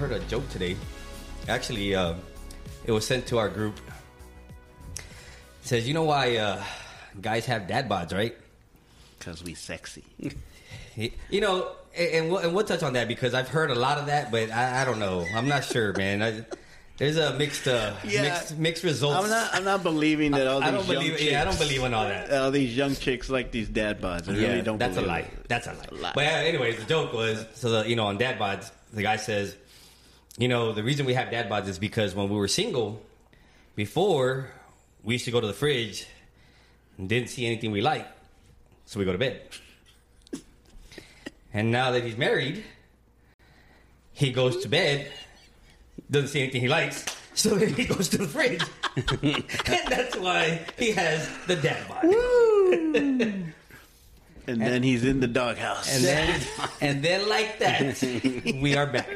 I, I heard a I joke today. Actually, uh, it was sent to our group. It says, you know why uh, guys have dad bods, right? Because we sexy. You know, and, and, we'll, and we'll touch on that because I've heard a lot of that, but I, I don't know. I'm not sure, man. I, there's a mixed, uh, Yeah. mixed, mixed results. I'm not. I'm not believing that all I these don't young believe. chicks, Yeah, I don't believe in all that. all these young chicks like these dad bods. I really don't. that's a lie. it. That's a lie. a lie. But uh, anyways, the joke was so the, you know on dad bods, the guy says, you know, the reason we have dad bods is because when we were single, before we used to go to the fridge and didn't see anything we liked, so we go to bed. And now that he's married, he goes to bed, doesn't see anything he likes, so then he goes to the fridge, and that's why he has the dad bod. And then he's in the doghouse. And then, and then like that, we are back.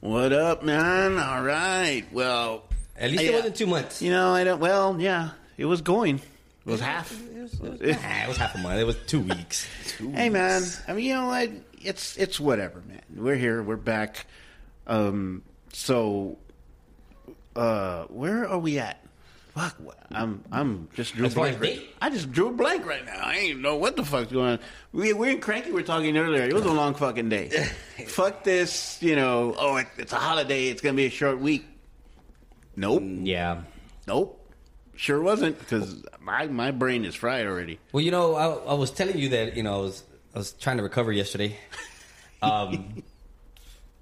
What up, man? All right. Well, At least it wasn't two months. you know, I don't. Well, yeah, it was going. It was half. Nah, it was half a month. It was two weeks. two Hey man, I mean, you know what? It's it's whatever, man. We're here. We're back. Um, so, uh, where are we at? Fuck, I'm I'm just drew a As far as blank. Right, I just drew a blank right now. I ain't know what the fuck's going on. We we and Cranky were talking earlier. It was a long fucking day. Fuck this, you know. Oh, it, it's a holiday. It's gonna be a short week. Nope, Yeah. nope. Sure wasn't because my my brain is fried already. Well, you know, I, I was telling you that you know I was I was trying to recover yesterday. Um,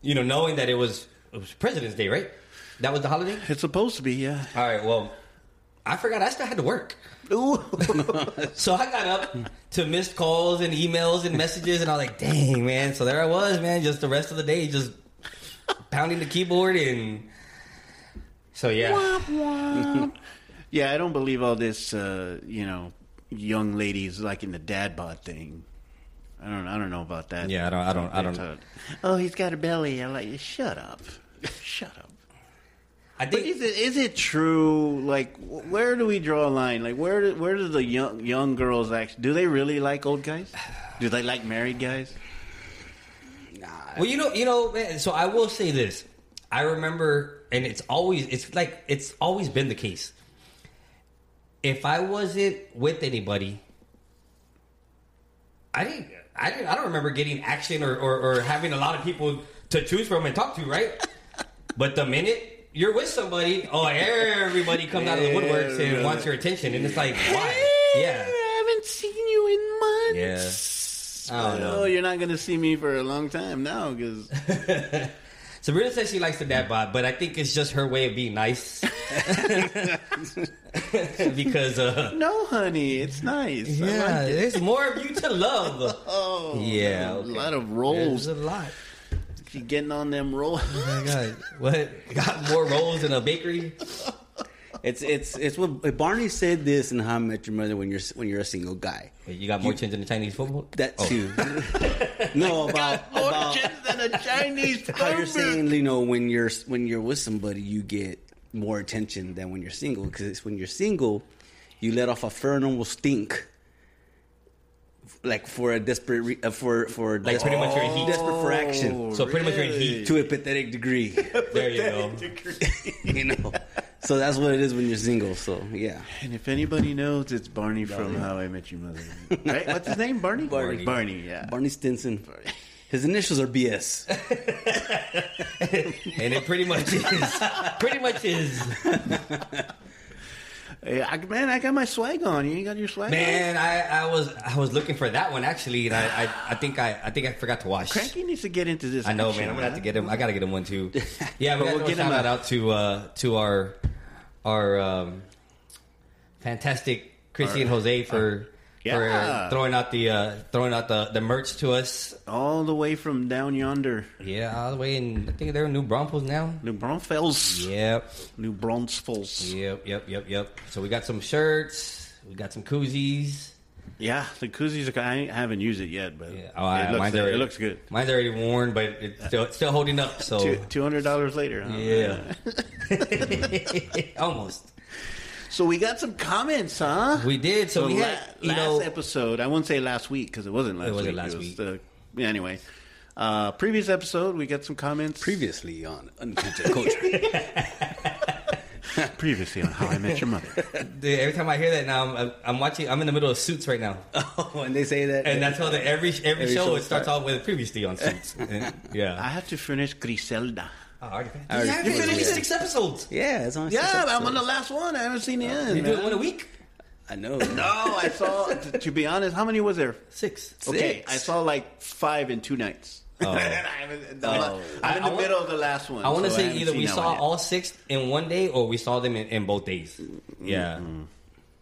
you know, knowing that it was it was President's Day, right? That was the holiday. It's supposed to be, yeah. All right. Well, I forgot I still had to work, Ooh. so I got up to missed calls and emails and messages, and I was like, "Dang, man!" So there I was, man, just the rest of the day, just pounding the keyboard and. So yeah, Yeah, I don't believe all this. Uh, you know, young ladies liking the dad bod thing. I don't. I don't know about that. Yeah, I don't- I don't- I don't- Oh, he's got a belly. I like. Shut up. Shut up. I But think is it is it true? Like, where do we draw a line? Like, where do, where do the young young girls actually? Do they really like old guys? Do they like married guys? Nah. Well, you know, you know, man, so I will say this. I remember, and it's always, it's like, it's always been the case. If I wasn't with anybody, I didn't, I didn't, I don't remember getting action or, or, or having a lot of people to choose from and talk to, right? but the minute you're with somebody, oh, everybody comes out of the woodworks and wants your attention, and it's like, why? Yeah. I haven't seen you in months. I don't know. Oh, you're not going to see me for a long time now because Sabrina says she likes the dad bod, but I think it's just her way of being nice. because uh, no, honey, it's nice. Yeah, like it. there's more of you to love. Oh, Yeah, a lot of There's rolls. a lot. She getting on them rolls. Oh my god, what got more rolls in a bakery? It's it's it's what Barney said this in How I Met Your Mother when you're when you're a single guy. Wait, you got more chins than the Chinese football? That Oh. too. no, about More about chins than a Chinese how you're saying you know when you're when you're with somebody you get more attention than when you're single because when you're single you let off a pheromone stink like for a desperate re- uh, for for Like pretty much you're in heat. desperate for action So pretty much you're in heat. to a pathetic degree There you go. you know so that's what it is when you're single so yeah And if anybody knows, it's Barney from How I Met Your Mother. Right? What's his name? Barney. Barney. Barney. Yeah. Barney Stinson his initials are BS And it pretty much is. Pretty much is. I, man, I got my swag on. You ain't got your swag Man, I, I was I was looking for that one actually, and I, I, I think I I think I forgot to watch. on? Cranky needs to get into this. I know, action, man. I'm gonna have to get him. I gotta get him one too. Yeah, But we'll get him out to uh, to our our um, fantastic Chrissy and Jose for Yeah. for throwing out the uh, throwing out the, the merch to us. all the way from down yonder, Yeah, all the way in. I think they're in New Braunfels now. New Braunfels. Yep, New Braunfels. yep, yep, yep, yep. So we got some shirts. We got some koozies. Yeah, the koozies. Are, I haven't used it yet, but Yeah. Oh, it, looks, mine's it looks good. Mine's already worn, but it's still it's still holding up. So Two hundred dollars later. Huh? yeah, almost. So we got some comments, huh? We did. So, So we la- had you last know episode. I won't say last week because it wasn't last week. It wasn't week. last was week. the- anyway, Uh, previous episode, we got some comments. Previously on Uncultured Culture. Previously on How I Met Your Mother. Dude, every time I hear that now, I'm, I'm watching. I'm in the middle of Suits right now, oh, when they say that. and that's how the every every, Every show, show it starts starts. off with previously on Suits. And- I have to finish Griselda. Oh, I already finished. I already Yeah, you finished, finished yeah. six episodes. Yeah, it's on. Yeah, six I'm on the last one. I haven't seen the end. You do it man. one a week. I know. No, I saw. To, to be honest, how many was there? Six. Okay, Six. I saw like five in two nights. Oh. I haven't- I'm, Oh. I'm in I- I the want- middle of the last one. I want to so say either we saw one yet. all six in one day or we saw them in, in both days. Yeah.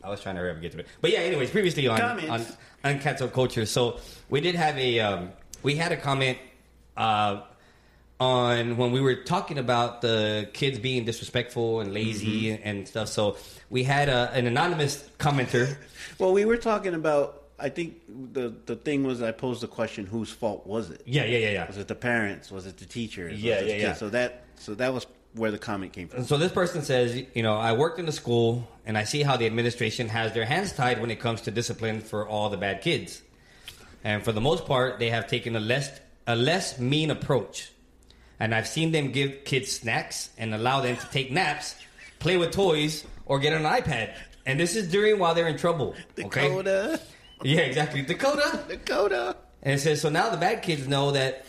I was trying to hurry up and get to it. But yeah, anyways, previously on, on Comments. Uncancelled Culture. So we did have a, um, we had a comment uh, on when we were talking about the kids being disrespectful and lazy mm-hmm. and stuff. So we had a, an anonymous commenter. Well, we were talking about. I think the the thing was I posed the question: whose fault was it? Yeah, yeah, yeah, yeah. Was it the parents? Was it the teachers? Yeah, yeah, yeah. So that so that was where the comment came from. So this person says, you know, I worked in the school and I see how the administration has their hands tied when it comes to discipline for all the bad kids. And for the most part, they have taken a less a less mean approach. And I've seen them give kids snacks and allow them to take naps, play with toys, or get an iPad. And this is during while they're in trouble. Okay? Dakota, Yeah, exactly. Dakota. Dakota. And it says so now the bad kids know that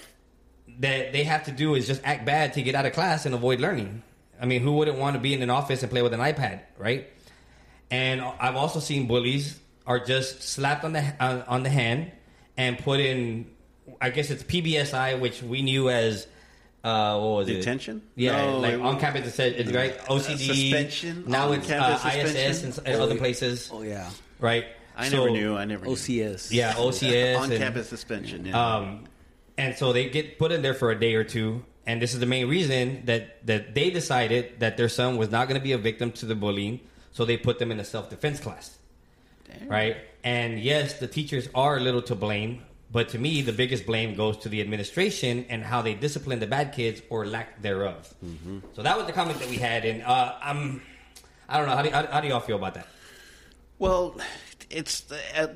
that they have to do is just act bad to get out of class and avoid learning. I mean, who wouldn't want to be in an office and play with an iPad, right? And I've also seen bullies are just slapped on the on, on the hand and put in. I guess it's PBSI, which we knew as uh, what was it? Detention? Yeah, No, like on campus it said it's right OCD suspension, Now it's uh, on-campus ISS suspension. and, and other places, Oh yeah. right? I So- never knew. I never knew. OCS. Yeah, OCS on campus suspension. Yeah. um, and so they get put in there for a day or two. And this is the main reason that, that they decided that their son was not going to be a victim to the bullying. So they put them in a self defense class. Damn. Right? And yes, the teachers are a little to blame. But to me, the biggest blame goes to the administration and how they discipline the bad kids or lack thereof. So that was the comment that we had. And uh, I'm, I don't know. How do, how, how do y'all feel about that? Well, it's uh,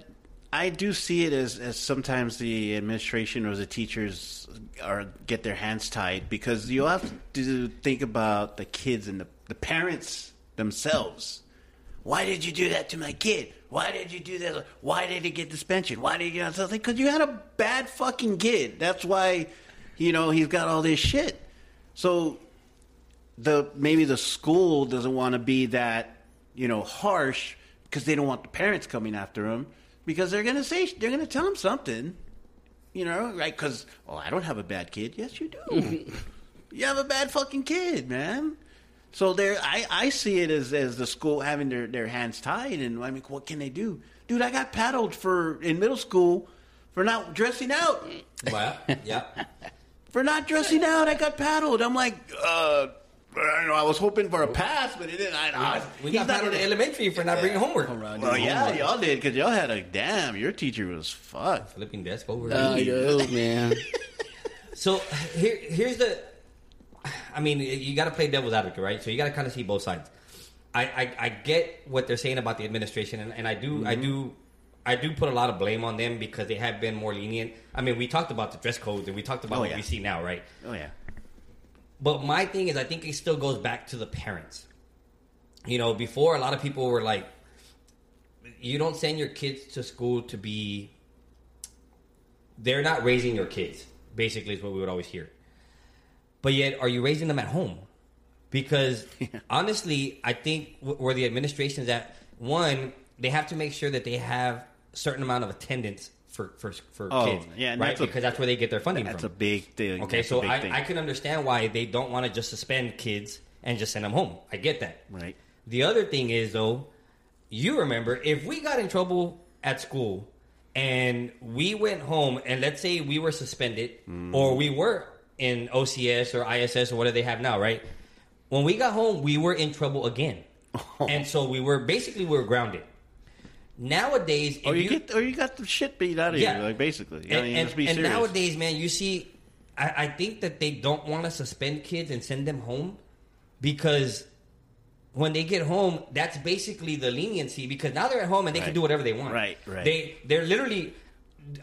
I do see it as, as sometimes the administration or the teachers are get their hands tied because you have to think about the kids and the, the parents themselves. Why did you do that to my kid? Why did you do that? Why did he get suspension? Why did you get something? Because you had a bad fucking kid. That's why, you know, he's got all this shit. So the maybe the school doesn't want to be that you know harsh because they don't want the parents coming after them because they're gonna say they're gonna tell them something you know right because oh i don't have a bad kid yes you do you have a bad fucking kid man so there i i see it as as the school having their their hands tied and i mean what can they do dude i got paddled for in middle school for not dressing out Well, yeah. for not dressing out. I got paddled. I'm like, uh, I don't know. I was hoping for a pass, but it didn't. I, I, We got not paddled in elementary for not bringing homework. Well, yeah, y'all did because y'all had a damn. Your teacher was fucked. Flipping desk over. I know, man. So here, here's the. I mean, you got to play devil's advocate, right? So you got to kind of see both sides. I, I, I get what they're saying about the administration, and, and I do, I Mm-hmm. do, I do put a lot of blame on them because they have been more lenient. I mean, we talked about the dress codes, and we talked about Oh, what yeah. we see now, right? Oh yeah. But my thing is, I think it still goes back to the parents. You know, before a lot of people were like, you don't send your kids to school to be. They're not raising your kids, basically, is what we would always hear. But yet, are you raising them at home? Because honestly, I think where the administration's at, one, they have to make sure that they have certain amount of attendance for for, for Oh, kids, yeah, right? that's a- because that's where they get their funding That's from. a big thing. Okay, That's so I, thing. I can understand why they don't want to just suspend kids and just send them home. I get that. Right. The other thing is though, you remember if we got in trouble at school and we went home and let's say we were suspended Mm. or we were in OCS or ISS or whatever they have now, right? When we got home, we were in trouble again. Oh. and so we were basically we were grounded. Nowadays, Or if oh, you, get, or you got the shit beat out of Yeah. you, like basically. I and, mean, and- and nowadays, man, you see, I, I think that they don't want to suspend kids and send them home because when they get home, that's basically the leniency because now they're at home and they can do whatever they want. Right, right. They they're literally.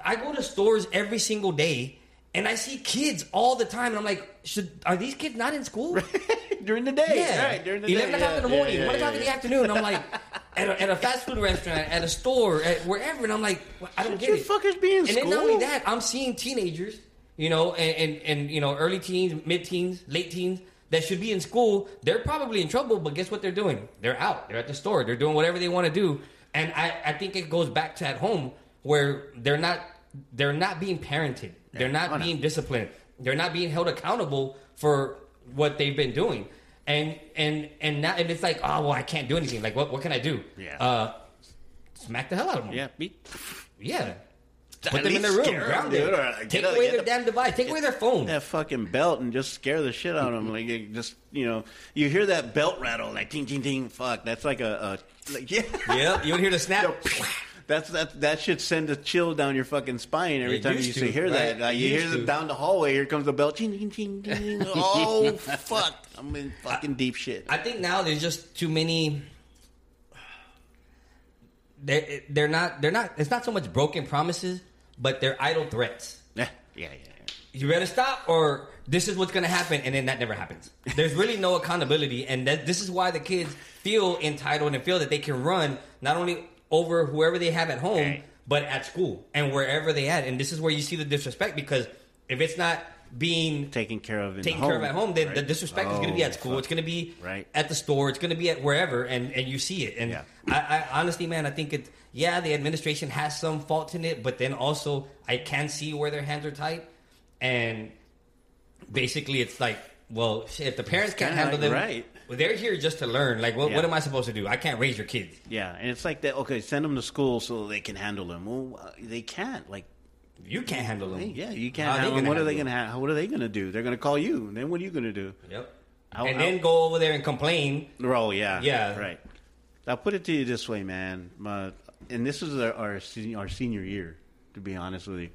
I go to stores every single day and I see kids all the time, and I'm like, should are these kids not in school? during the day. Yeah, right, during the eleven day. o'clock in the morning, yeah, one yeah, o'clock in the afternoon. I'm like, at a, at a fast food restaurant, at a store, at wherever, and I'm like, well, I don't Should get you it. fuckers be in and then not only that, I'm seeing teenagers, you know, and, and and you know, early teens, mid teens, late teens that should be in school. They're probably in trouble, but guess what they're doing? They're out. They're at the store. They're doing whatever they want to do. And I, I think it goes back to at home where they're not they're not being parented. They're not Oh, no. being disciplined. They're not being held accountable for what they've been doing. And and and now and it's like, oh well, I can't do anything. Like what what can I do? Yeah. Uh, smack the hell out of them. Yeah, be, Yeah. At Put them in least their room, scare 'em, ground dude, them. or, Take get away get their a- damn device. Take away their phone. that fucking belt and just scare the shit out of them. Like you just you know, you hear that belt rattle like ting ting ting. Fuck, that's like a, a like yeah. Yeah, you would hear the snap. That's that that should send a chill down your fucking spine every It time you used to hear that. Like, It you hear used the, to. down the hallway. Here comes the bell. Ching, ching, ching, ching. Oh fuck! I'm in fucking deep shit. I think now there's just too many. They're, they're not. They're not. It's not so much broken promises, but they're idle threats. Yeah, yeah, yeah. yeah. You better stop, or this is what's going to happen, and then that never happens. There's really no accountability, and that, this is why the kids feel entitled and feel that they can run not only over whoever they have at home, Right. but at school and wherever they at. And this is where you see the disrespect because if it's not being Taken care of in taken the care home, of at home, then the right? disrespect is going to be Oh, at school. fuck. It's going to be Right. at the store. It's going to be at wherever, and and you see it. And Yeah. I, I honestly, man, I think it. Yeah, the administration has some fault in it, but then also I can see where their hands are tight, and basically it's like, well, if the parents can't handle like- them, right. Well, they're here just to learn. Like, what, what am I supposed to do? I can't raise your kids. Yeah, and it's like that. Okay, send them to school so they can handle them. Well, they can't. Like, You can't handle them. yeah, you can't handle them. What are they gonna? Ha- what are they gonna do? They're gonna call you. And Then what are you gonna do? Yep. How- and then go over there and complain. Oh yeah, Yeah. right. I'll put it to you this way, man. My, and this is our our, sen- our senior year. To be honest with you,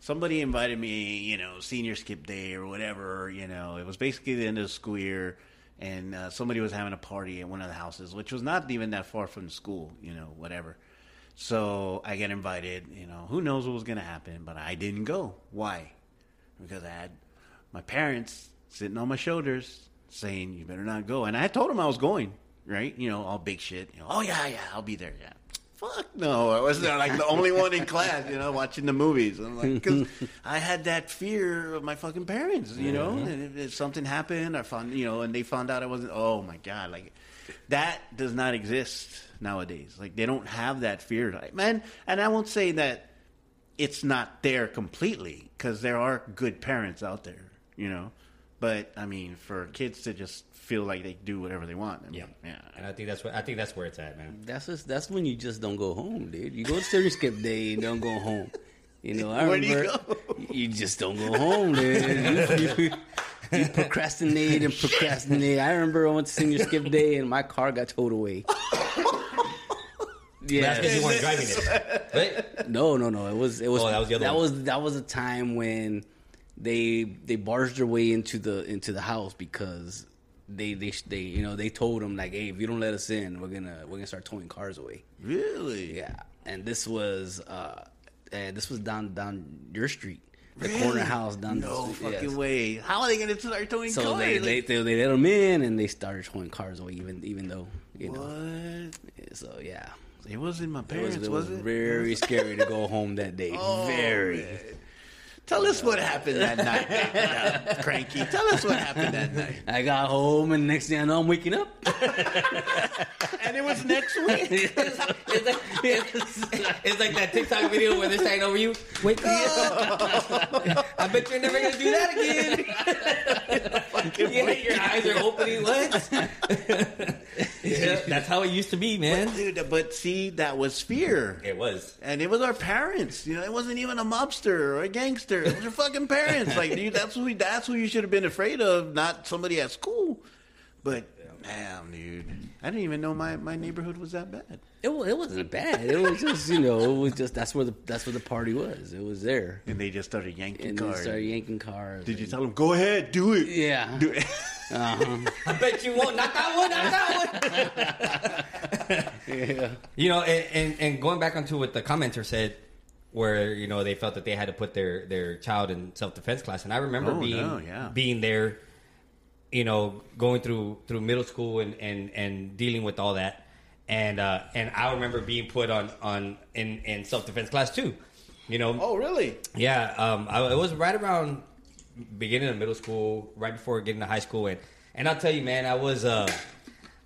somebody invited me, you know, senior skip day or whatever. You know, it was basically the end of the school year, and uh, somebody was having a party at one of the houses, which was not even that far from the school. You know, whatever. So I get invited. You know, who knows what was going to happen, but I didn't go. Why? Because I had my parents sitting on my shoulders saying, "You better not go." And I told them I was going. Right? You know, all big shit. You know, oh yeah, yeah, I'll be there. Yeah. Fuck no, I was there like the only one in class. You know, watching the movies. I'm like, because I had that fear of my fucking parents. You know, and if, if something happened, I found you know, and they found out I wasn't. Oh my god, like that does not exist nowadays. Like they don't have that fear, like man. And I won't say that it's not there completely because there are good parents out there, you know. But I mean, for kids to just feel like they do whatever they want, I mean, Yeah, yeah, And I think that's what I think that's where it's at, man. That's just that's when you just don't go home, dude. You go to senior skip day and don't go home. You know, I Where do you remember go? you just don't go home, dude. You, you- you procrastinate and procrastinate. I remember I went to senior skip day and my car got towed away. That's because you weren't driving it, right? No, no, no. It was it was Oh, that was the other that was that was a time when they they barged their way into the into the house because they they they you know they told them like, hey, if you don't let us in, we're gonna we're gonna start towing cars away. really, Yeah, and this was uh, and this was down down your street, the Really? corner house down No the street. fucking yes. way. How are they going to start towing So cars? they, they, Like, they they let them in and they started towing cars away, even even though you know. what? So yeah, It wasn't my it was, parents, it was, was it? very scary to go home that day. Oh, very. man. Tell us what happened that night, uh, Cranky. Tell us what happened that night. I got home and next thing I know I'm waking up. And it was next week. It's like, it's, it's like that TikTok video where they're saying over you, wake up. I bet you're never gonna do that again. yeah, your eyes are opening. What? yeah, that's how it used to be, man. Dude, but see, that was fear. It was. And it was our parents. You know, it wasn't even a mobster or a gangster. It was your fucking parents. Like, dude, that's who that's who you should have been afraid of, not somebody at school. But damn, dude, I didn't even know my, my neighborhood was that bad. It wa- it wasn't bad. It was just you know it was just that's where the that's where the party was. It was there. And they just started yanking And they cars. started yanking cars. Did you tell them go ahead, do it? Yeah. Do it. Uh-huh. I bet you won't. Not that one. Not that one. yeah. You know, and, and, and going back onto what the commenter said, where you know they felt that they had to put their their child in self defense class, and I remember Oh, being no, yeah. being there, you know, going through through middle school and and and dealing with all that, and uh, and I remember being put on on in in self defense class too, you know. Oh, really? Yeah, um, I, it was right around beginning of middle school, right before getting to high school, and and I'll tell you, man, I was uh,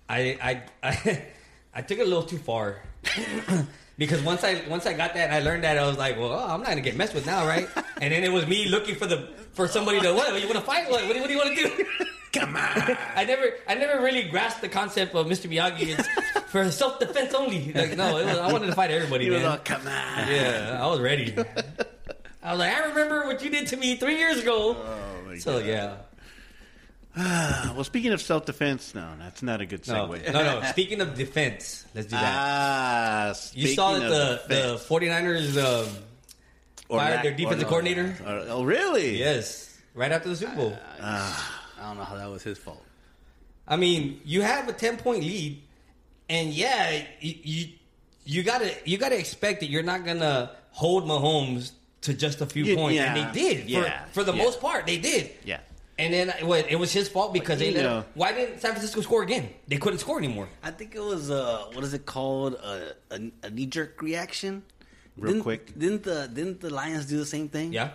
I I I, I took it a little too far because once I once I got that, and I learned that I was like, well, oh, I'm not gonna get messed with now, right? and then it was me looking for the for somebody to what? You want to fight? What? What do, what do you want to do? Come on. I never, I never really grasped the concept of Mr. Miyagi it's for self defense only. Like, no, it was, I wanted to fight everybody, You man. all, come on. Yeah, I was ready. I was like, I remember what you did to me three years ago. Oh, my so God. yeah, Well, speaking of self defense, no, that's not a good segue. no, no. Speaking of defense, let's do that. Ah, you saw that the the defense, 49ers um, fired their or defensive no, coordinator. or- oh, really? yes, right after the Super Bowl. I don't know how that was his fault. I mean, you have a ten point lead, and yeah, you, you you gotta you gotta expect that you're not gonna hold Mahomes to just a few points, yeah, and they did. For, yeah, for the yeah. most part, they did. Yeah. And then what? It was his fault because they you let. Why didn't San Francisco score again? They couldn't score anymore. I think it was uh, what is it called? Uh, a, a knee jerk reaction. Real didn't, quick. Didn't the didn't the Lions do the same thing? Yeah.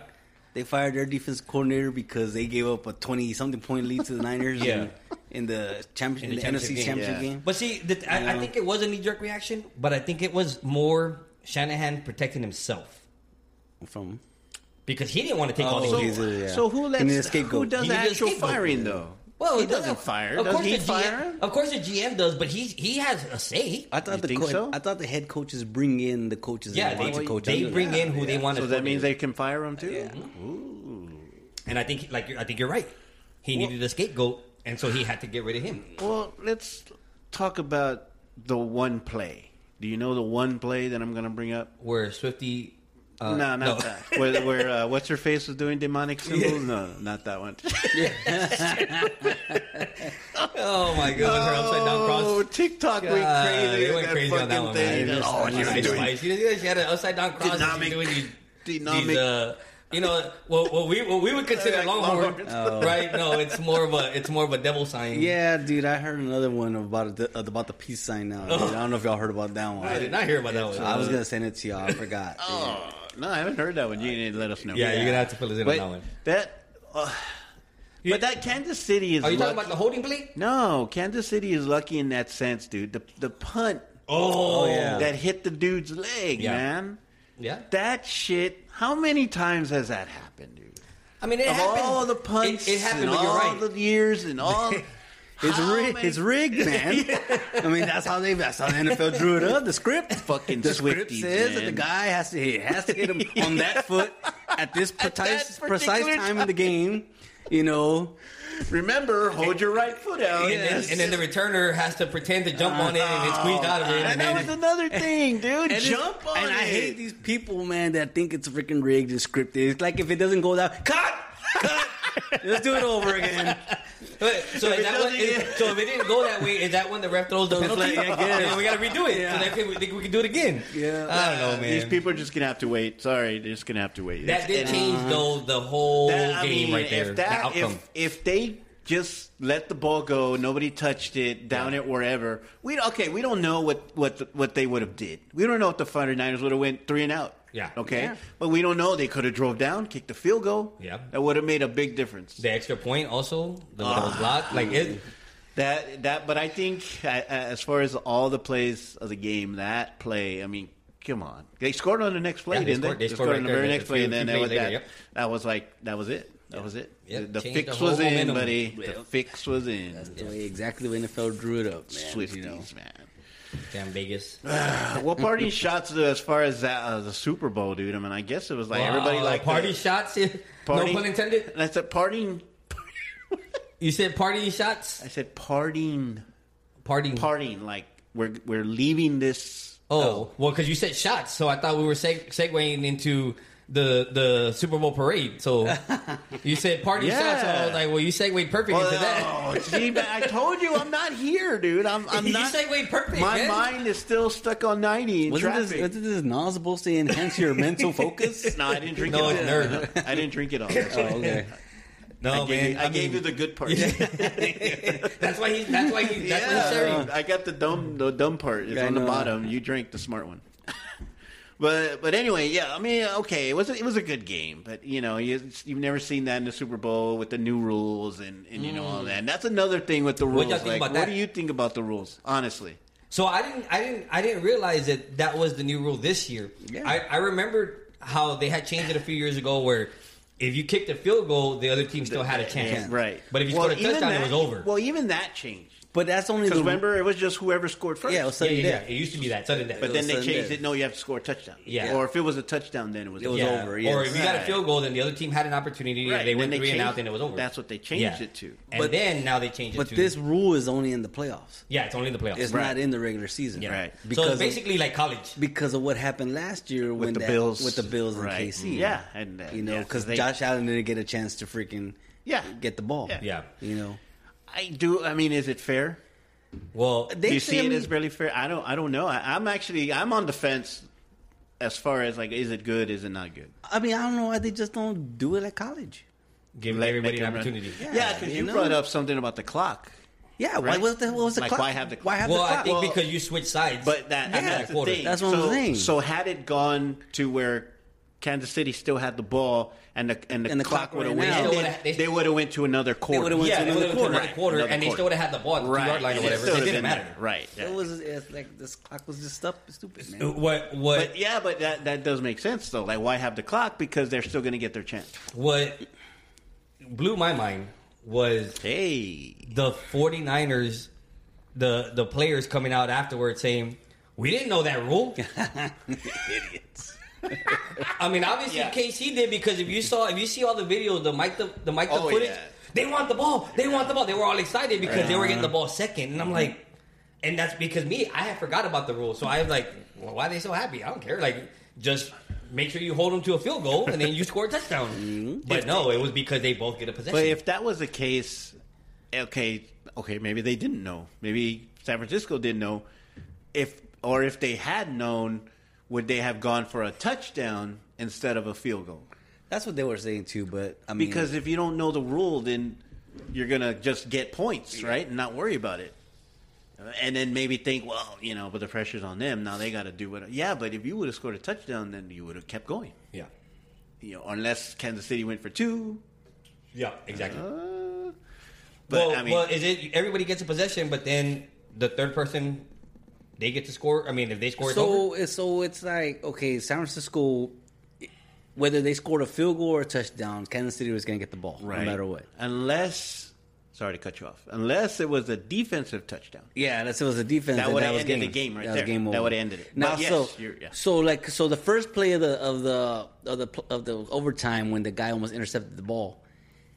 They fired their defense coordinator because they gave up a twenty something point lead to the Niners. Yeah. in, in the championship, In in the the, championship NFC game. championship Yeah. game. But see, the, I, I think it was a knee jerk reaction, but I think it was more Shanahan protecting himself From because he didn't want to take all Oh, the So, heat. yeah. so who He needed a lets who does He the needed a actual scapegoat. firing though? Well, he doesn't fire. Of Does course he the fire GM. Of course the GM does, but he he has a say. I thought You the think co- so? I thought the head coaches bring in the coaches. Yeah, that they, want to coach they bring them. in who they want. So to that means they can fire him too. Yeah. And I think, like, I think you're right. He needed a scapegoat, and so he had to get rid of him. Well, let's talk about the one play. Do you know the one play that I'm going to bring up? Where Swifty, uh, no, not that. Where, where uh, what's her face was doing demonic symbols? No, not that one. Oh my god, her upside down Oh, cross. TikTok went crazy. they went that crazy on that one, thing. man. Oh, and She she was was doing nice. She, she had an upside down cross. and she was Dynamic- doing these, dynamic- these, uh, you know, what, what we what we would consider Like longhorn, longhorns. right? No, it's more of a it's more of a devil sign. Yeah, dude, I heard another one about the, about the peace sign now. dude. I don't know if y'all heard about that one. I did not hear about that one. I was gonna send it to y'all. I forgot. Oh, no, I haven't heard that one. You need to let us know. Yeah, you're gonna have to fill us in But on that one. that, uh, but that Kansas City is. Are you talking lucky- about the holding plate? No, Kansas City is lucky in that sense, dude. The the punt Oh, yeah. that hit the dude's leg, Yeah. man. yeah. That shit. How many times has that happened, dude? I mean, it Of happened. all the punts, It, it happened, and but you're all right. the years, and all. It's How rigged. many- It's rigged, man. I mean, that's how they. That's how the NFL drew it up. The script, Fucking the script Swifties, says that the guy has to hit, has to hit him on that foot at this precise, that precise particular time in the game. You know, Remember, hold your right foot out. and, then, and then the returner has to pretend to jump on it and it's squeezed uh-huh. out of it. And And that was another thing, dude. And Jump it's- on and it. I hate these people, man, that think it's freaking rigged and scripted. It's like if it doesn't go down, cut, cut. Let's do it over again. But- so, If it that what, doesn't- is, so if it didn't go that way, is that when the ref throws the Throws the penalty? flag, I guess. Then we got to redo it. Yeah. So they we think we can do it again. Yeah. I don't know, man. These people are just gonna have to wait. Sorry, they're just gonna have to wait. that did It's- change though the whole That- I game mean, right there. If the that, outcome. if if they just let the ball go, nobody touched it, down it wherever. We okay, we don't know what what the, what they would have did. We don't know if the 49ers would have went three and out. Yeah. Okay. Yeah. But we don't know. They could have drove down, kicked the field goal. Yeah. That would have made a big difference. the extra point also, the one that Ah. was blocked. Like it, That that. But I think uh, uh, as far as all the plays of the game, that play. I mean. Come on! They scored on the next play, Yeah, they didn't scored- they? they scored right on the there, very next play, and then that was plays that. yep. That was like that was it. That was it. Yep, the the fix the was in, momentum. buddy. The fix was in. That's the way exactly when the NFL drew it up, man. Swifties, You know. man. Damn Vegas. what party shots as far as that uh, the Super Bowl, dude? I mean, I guess it was like everybody like party the- shots. no pun intended. I said partying. You said party shots. I said partying, Party. partying. Like we're we're leaving this. Oh, well, because you said shots, so I thought we were seg- segueing into the the Super Bowl parade. So you said party Yeah. shots. So I was like, well, you segued perfect into that. Oh, see, man, I told you I'm not here, dude. I'm, I'm you not. segued perfect. My man. mind is still stuck on 90 in Wasn't this, traffic. wasn't this not supposed to enhance your mental focus? no, I didn't drink No, it it's all. nerd. I didn't drink it all. Oh, okay. No, I, gave, man. you, I, gave you the good part. That's why he's. That's why he's. That's why he's. I got the dumb the dumb part. is I on the bottom. You drank the smart one. But but anyway, yeah. I mean, okay, it was a, it was a good game, but you know, you, you've never seen that in the Super Bowl with the new rules and, and you know all mm. that. And that's another thing with the rules. What like, what that? do you think about the rules? Honestly, So I didn't, I didn't, I didn't realize that that was the new rule this year. Yeah. I, I remembered how they had changed it a few years ago, where if you kicked a field goal, the other team still had a chance. right? But if you Well, scored a touchdown, that- it was over. Well, even that changed But that's only the because remember it was just whoever scored first. Yeah, it was sudden yeah, yeah. death. It used to be that sudden death. But then they changed death. it. No, you have to score a touchdown. Yeah. Or if it was a touchdown, then it was. It was over. yeah. over, Or if you got a field goal, then the other team had an opportunity. Right, They and went then three and out, then it was over. That's what they changed Yeah. it to. And But- then now they changed it But to. this rule is only in the playoffs. yeah, it's only in the playoffs. It's Right. not in the regular season. yeah. Right. so Because it's of- basically like college. Because of what happened last year when the that- Bills. with the Bills and KC. Yeah, and, uh, you know yeah, because 'cause they- Josh Allen didn't get a chance to freaking Yeah. get the ball. Yeah. Yeah. you know I do. I mean, is it fair? Well, They do you see I it as really fair? I don't. I don't know. I, I'm actually. I'm on the fence as far as like, is it good? Is it not good? I mean I don't know why they just don't do it at college. give Like, everybody an them run- opportunity. Yeah, because you you, know? brought up something about the clock. Yeah, why Right. was the, what was the Like, clock? why have the- why have Well, the clock? Well, I think Well- because you switch sides. But that, Yeah. that's the Quarter. thing. That's what I'm so, saying. So had it gone to where Kansas City still had the ball and the and the, And the clock, clock would have right now- ended, They would've- they- they would have went to another quarter. would've went yeah, to they another would have went to quarter. another quarter, Another and they still would have had the ball at the two yard line or It whatever. still It didn't matter. there. Right. it was it's like this clock was just up stupid man. Uh, what what But yeah, but that that does make sense though. Like, why have the clock? Because they're still going to get their chance. what blew my mind was Hey, the 49ers the the players coming out afterwards saying we didn't know that rule. Idiots. I mean, obviously Yeah. KC did because if you saw if you see all the videos, the mic the, the mic the Oh, footage, yeah. they want the ball. They want the ball. They were all excited because they were getting the ball second, and I'm Mm-hmm. like, and that's because me, I had forgot about the rule, so I was like, well, why are they so happy? I don't care. Like, just make sure you hold them to a field goal and then you score a touchdown. But no, it was because they both get a possession. Mm-hmm. but if that was the case, okay, okay, maybe they didn't know. Maybe San Francisco didn't know. If or if they had known, would they have gone for a touchdown instead of a field goal? That's what they were saying too, but I mean Because if you don't know the rule, then you're gonna just get points, right, and not worry about it. And then maybe think, well, you know, but the pressure's on them. Now they got to do what. Yeah, but if you would have scored a touchdown, then you would have kept going. yeah, You know, unless Kansas City went for two. yeah, exactly. Uh, but well, I mean, well, is it everybody gets a possession, but then the third person they get to score? I mean, if they score, it's over. so it's so it's like okay, San Francisco whether they scored a field goal or a touchdown, Kansas City was going to get the ball right. no matter what. Unless, sorry to cut you off. Unless it was a defensive touchdown. Yeah, unless it was a defense That then would've ended game. the game right that there. game That would've ended it. Now, But yes, so yeah. so like so the first play of the of the of the of the overtime when the guy almost intercepted the ball,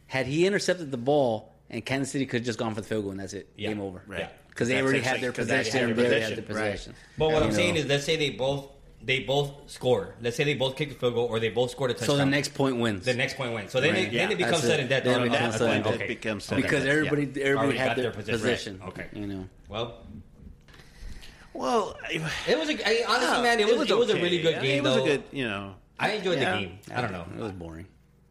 had he intercepted the ball and Kansas City could have just gone for the field goal and that's it, Yeah. game over, Right. Because they That's already it, had their 'cause they possession, their they already had possession, their right. But what I'm know. saying is, let's say they both they both score. Let's say they both kick the field goal or they both scored a touchdown. so the next point wins. the next point wins. So then, Right. it, Yeah, then it becomes that's it. sudden death. Then it becomes no, That sudden point, death. okay. becomes sudden because everybody yeah. everybody Already had their, their possession. possession. Right. Okay. you know. Well, Well, it was a I, honestly, yeah, man. It was it was, a really good I game It was though. a good, you know. I enjoyed Yeah. the game. I don't know. It was boring.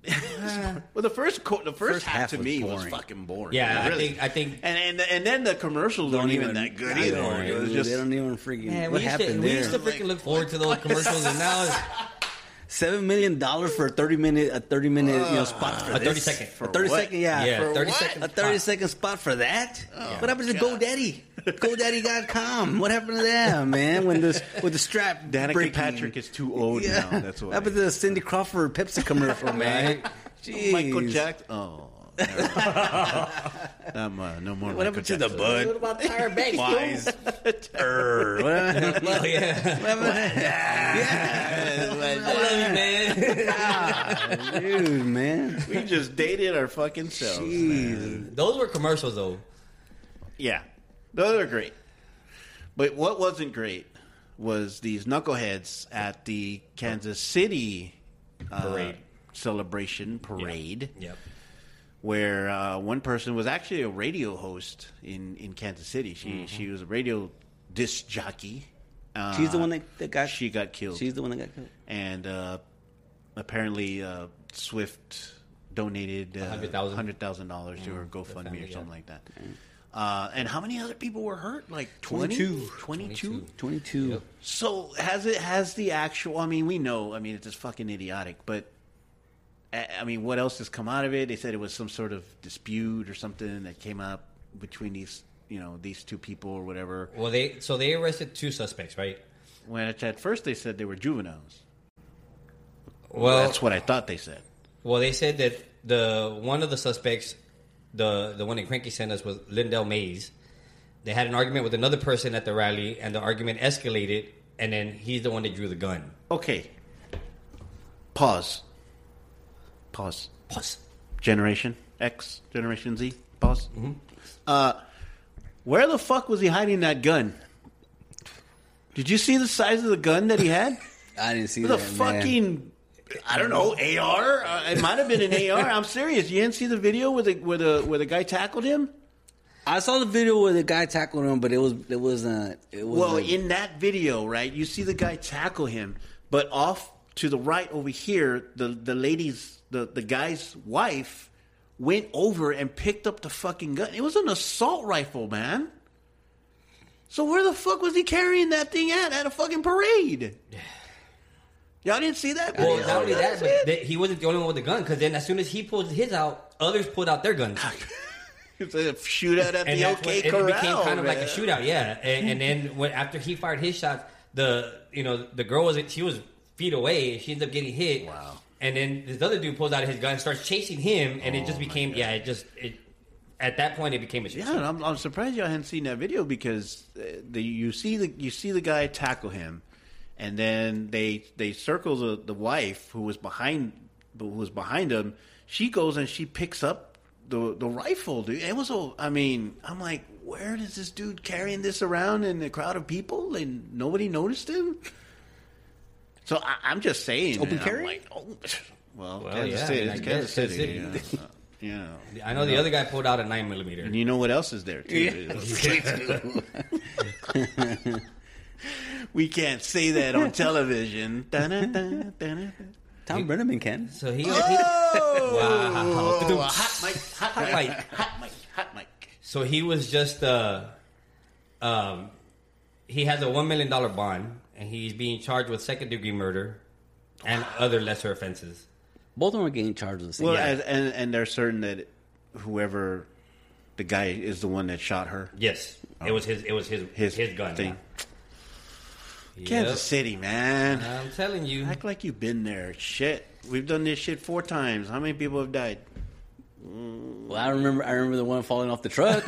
Well, the first co- the first, First half, half to was me was fucking boring. Yeah, Really. I think I think And and and then the commercials Don't weren't even even- that good either. know, It was just they don't even freaking. man, what we used, to, happened we used to freaking look forward to those commercials, and now it's Seven million dollars for a thirty minute a thirty minute you know uh, spot for a this? thirty second. a thirty what? second yeah Yeah, for thirty what? seconds. a thirty second spot for that. Oh, what happened to God. GoDaddy? GoDaddy.com. What happened to them, man? When this with the strap Danica breaking? Patrick is too old Yeah, now. That's what why. happened to the Cindy Crawford Pepsi commercial, man? Jeez. Michael Jackson. Oh, I'm, uh, no more. What happened to the bud? What about Tyra Banks? Wise. Err. What happened- Well, yeah. what happened- I love you, man. Ah, dude, man. we just dated our fucking selves. man. Those were commercials, though. Yeah, those are great. But what wasn't great was these knuckleheads at the Kansas City uh, Parade. celebration parade Yep. where uh, one person was actually a radio host in, in Kansas City. She Mm-hmm. she was a radio disc jockey. Uh, She's the one that, that got. she got killed, She's the one that got killed. and uh, apparently uh, Swift donated uh, 100,000? hundred thousand dollars to her GoFundMe Mm-hmm. family, or yeah. something like that. Uh, and how many other people were hurt? Like 20? 22. 22? 22. Yep. So has it has the actual? I mean, we know. I mean, it's just fucking idiotic. But I I mean, what else has come out of it? They said it was some sort of dispute or something that came up between these, you know, these two people or whatever. Well, they so they arrested two suspects, right? When at- at first they said they were juveniles. Well, That's what I thought they said. Well, they said that the one of the suspects, the the one that Cranky sent us was Lyndell Mays. They had an argument with another person at the rally, and the argument escalated, and then he's the one that drew the gun. Okay. Pause. Pause. Pause. Generation X, Generation Z. Pause. Uh, where the fuck was he hiding that gun? Did you see the size of the gun that he had? I didn't see It was that. a man. Fucking, I don't know, AR. Uh, it might have been an AR. I'm serious. You didn't see the video where the where the where the guy tackled him? I saw the video where the guy tackled him, but it was it wasn't. It was Well, like- in that video, right, you see the guy tackle him, but off to the right over here, the the lady's the the guy's wife went over and picked up the fucking gun. It was an assault rifle, man. So where the fuck was he carrying that thing at at a fucking parade? Y'all didn't see that? Well, not only that, but they, he wasn't the only one with the gun. Because then, as soon as he pulled his out, others pulled out their guns, It's a shootout at and the OK Corral. and it became kind of like a shootout. Yeah, and, and then when after he fired his shots, the you know the girl was she was feet away, and she ended up getting hit. Wow. And then this other dude pulls out his gun, and starts chasing him, and it just became yeah, it just it. At that point, it became a shit. Yeah, and I'm, I'm surprised y'all hadn't seen that video because uh, the you see the you see the guy tackle him, and then they they circle the, the wife who was behind who was behind him. She goes and she picks up the the rifle, dude. It was a, I mean, I'm like, where is this dude carrying this around in a crowd of people and nobody noticed him? So I, I'm just saying, Open and I'm carry? like, oh, well, Well, Kansas yeah, City, I mean, I it's Kansas Kansas City, City. yeah. You know. I know the other guy pulled out a nine millimeter. And you know what else is there too? we can't say that on television. Dun-dun-dun, dun-dun-dun. Thom Brennaman can. So he, he Oh, wow. hot mic, hot Hot mic, mic. hot mic, hot mic. So he was just uh, um, he has a one million dollar bond, and he's being charged with second degree murder and other lesser offenses. Both of them are getting charged with the same. Well, yeah. as, and and they're certain that whoever the guy is the one that shot her. Yes, it was his. It was his. His His, gun. thing. Yeah. Kansas City, man. I'm telling you. Act like you've been there. Shit, we've done this shit four times. How many people have died? Well, I remember. I remember the one falling off the truck.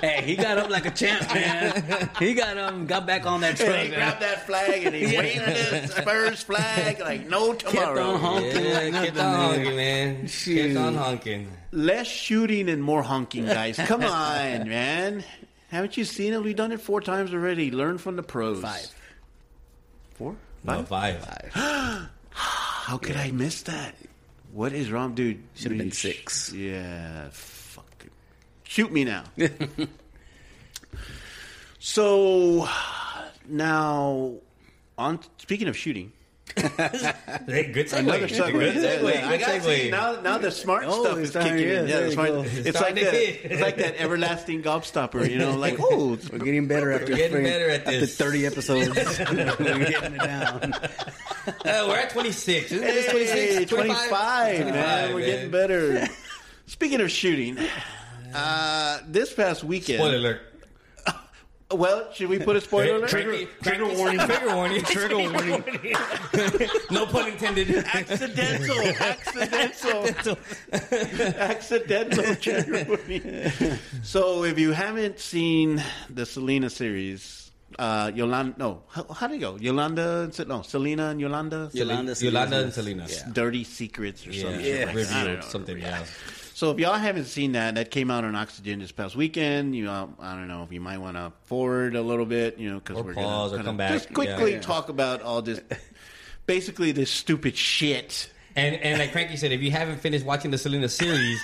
hey, he got up like a champ, man. He got um, got back on that truck. And he grabbed that flag and he waved the Spurs flag like no tomorrow. on honking. Yeah, like kept on man. honking, man. Shoot. Kept on honking. Less shooting and more honking, guys. Come on, man. Haven't you seen it? We've done it four times already. Learn from the pros. Five. Four? No, Five? five. How could I miss that? What is wrong, dude? Should've been six. Yeah, fuck. it. Shoot me now. so now, on speaking of shooting, Hey, good segue. Another segue. Good segue. Yeah, I got segue. now, now the smart Oh, stuff is kicking yeah, in. Yeah, there the smart, it's It's like that. It's like that everlasting gobstopper. You know, like oh, We're getting better after We're getting friggin- better at after this. thirty episodes. We're getting it down. Uh, we're at 26. Isn't hey, 26? 25. 25, man, we're man. getting better. Speaking of shooting, uh, this past weekend. Spoiler alert. Well, should we put a spoiler alert? Trigger, trigger warning. Trigger warning. Trigger warning. no pun intended. accidental, accidental, accidental trigger warning. So, if you haven't seen the Selena series, uh, Yolanda, no, how, how did it go? Yolanda, and no, Selena and Yolanda, Yolanda, Yolanda and Selena. Yeah. Dirty Secrets or Yeah, something. Yeah. like that. Revealed something. Yeah. So if y'all haven't seen that, that came out on Oxygen this past weekend. You, know, I don't know if you might want to forward a little bit, you know, because we're pause gonna come back. Just quickly Yeah. talk about all this basically this stupid shit. And and like Cranky said, if you haven't finished watching the Selena series,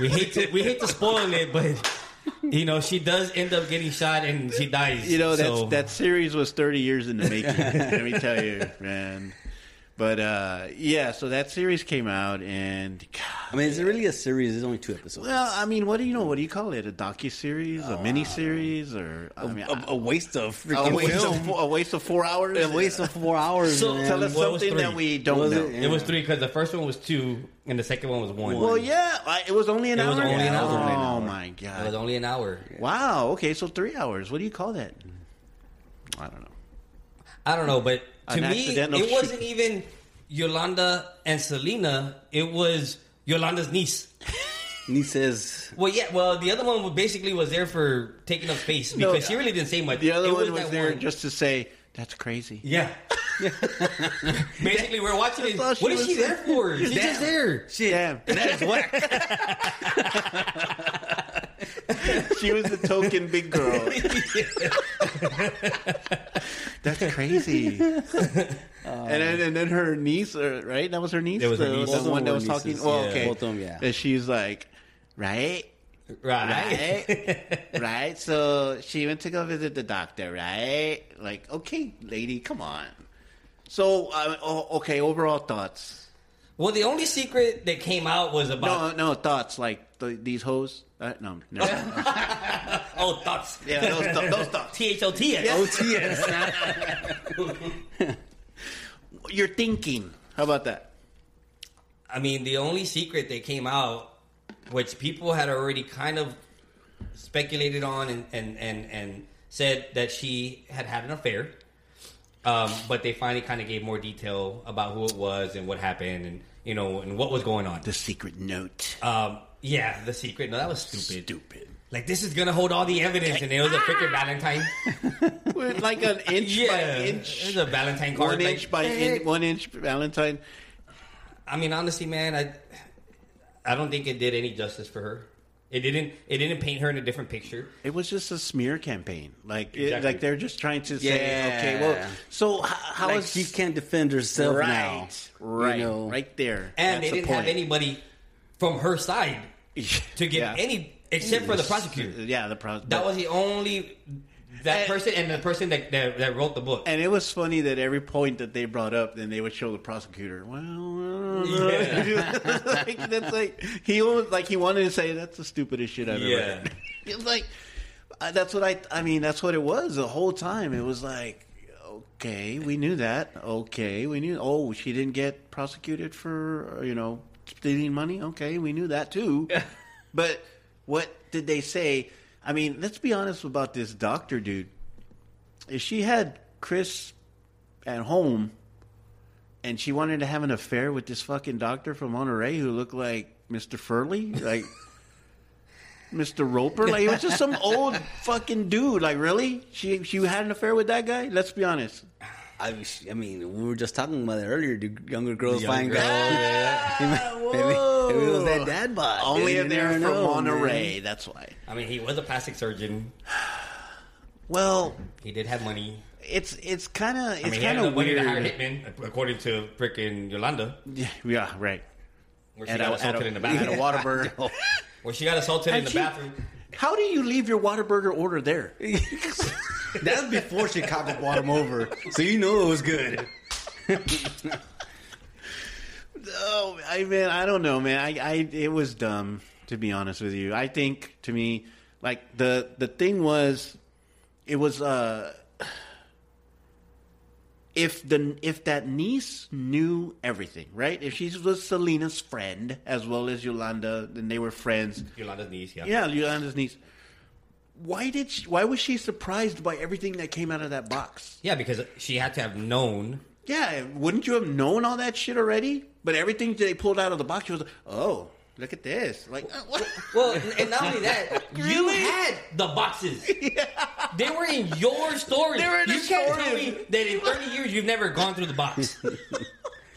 we hate to we hate to spoil it, but you know she does end up getting shot and she dies. You know that so- that series was thirty years in the making. let me tell you, man. But uh, yeah, so that series came out, and I mean, is it really a series? There's only two episodes. well, I mean, what do you know? What do you call it? A docu series, a mini series, or I mean, a, a waste of a freaking waste film. of four, a waste of four hours. a waste of four hours. So- man. Tell us Well, something that we don't Was know. it? It was three because the first one was two and the second one was one. Well, yeah, I, it was only an It hour. It was only an hour. oh hour. my god, It was only an hour. Wow. Okay, so three hours. What do you call that? I don't know. I don't know, but to me, it wasn't even Yolanda and Selena. It was Yolanda's niece. Says, Well, yeah. Well, the other one basically was there for taking up space because No, she really didn't say much. The other It one was that there one- just to say that's crazy. Yeah. Basically, we're watching it. She What is she there for? She's Damn. just there. "Shit, Damn. that is whack." she was the token big girl. That's crazy. and then and then her niece, uh, right? That was her niece. That was her the, niece. the Both of one that were was talking. nieces. Oh, Yeah. okay. Both of them, yeah. And she's like, right, Right. right, right. So she went to go visit the doctor, right? Like, okay, lady, come on. So, uh, oh, okay, overall thoughts. Well, the only secret that came out was about No, no thoughts like the, these hoes. Uh, no, no. oh thoughts. yeah, those, th- those thoughts. T H O T S. OTS. You're thinking. How about that? I mean, the only secret that came out, which people had already kind of speculated on and and and, and said that she had had an affair, um, but they finally kind of gave more detail about who it was and what happened and you know and what was going on. The secret note. Um, yeah, the secret. No, that was stupid. Stupid. Like this is gonna hold all the evidence, and it was a freaking Valentine. With like an inch Yeah, by it inch. was a Valentine card. One like, inch by eh. in, one inch Valentine. I mean, honestly, man, I I don't think it did any justice for her. It didn't. It didn't paint her in a different picture. It was just a smear campaign. Like, it, like they're just trying to say, Yeah. okay, well, so h- how like is she can't defend herself right, now. right, You know? right there, And That's they didn't have anybody from her side to get Yeah. any, except for the prosecutor. Yeah, the pro- That was the only that And- person and the person that, that that wrote the book. And it was funny that every point that they brought up, then they would show the prosecutor. Well, I don't know." Yeah. like, that's like he almost like he wanted to say that's the stupidest shit I've Yeah. ever heard. It's like uh, that's what I. I mean, that's what it was the whole time. It was like, okay, we knew that. Okay, we knew. Oh, she didn't get prosecuted for uh, you know stealing money. Okay, we knew that too. but what did they say? I mean, let's be honest about this doctor dude. If she had Chris at home and she wanted to have an affair with this fucking doctor from Monterrey who looked like Mr. Furley, like Mr. Roper, like it was just some old fucking dude. Like, really? She she had an affair with that guy? Let's be honest. I, I mean, we were just talking about it earlier. Do younger girls Young find girls, guys? maybe, maybe it was that dad bod. Only You if they're never from know, Monterrey. man. That's why. I mean, he was a plastic surgeon. Well, He did have money. it's it's kind of it's I mean, kind of weird. to hire hitmen, according to frickin' Yolanda, Yeah, yeah, right. where she At got a, assaulted a, in the at a bathroom. Where she got assaulted in And the she- bathroom. How do you leave your Whataburger order there? That was before Chicago brought him over, so you know it was good. Oh, I mean, I don't know, man. I, I, it was dumb to be honest with you. I think to me, like the the thing was, it was uh, if the if that niece knew everything, right? If she was Selena's friend as well as Yolanda, then they were friends. Yolanda's niece, yeah. Yeah, Yolanda's niece. Why did she, why was she surprised by everything that came out of that box? Yeah, because she had to have known. Yeah, wouldn't you have known all that shit already? But everything they pulled out of the box, she was like, "Oh, look at this!" Like, uh, what? Well, and not only that, you had the boxes. They were in your storage. They were in you can't tell me that in 30 years you've never gone through the box.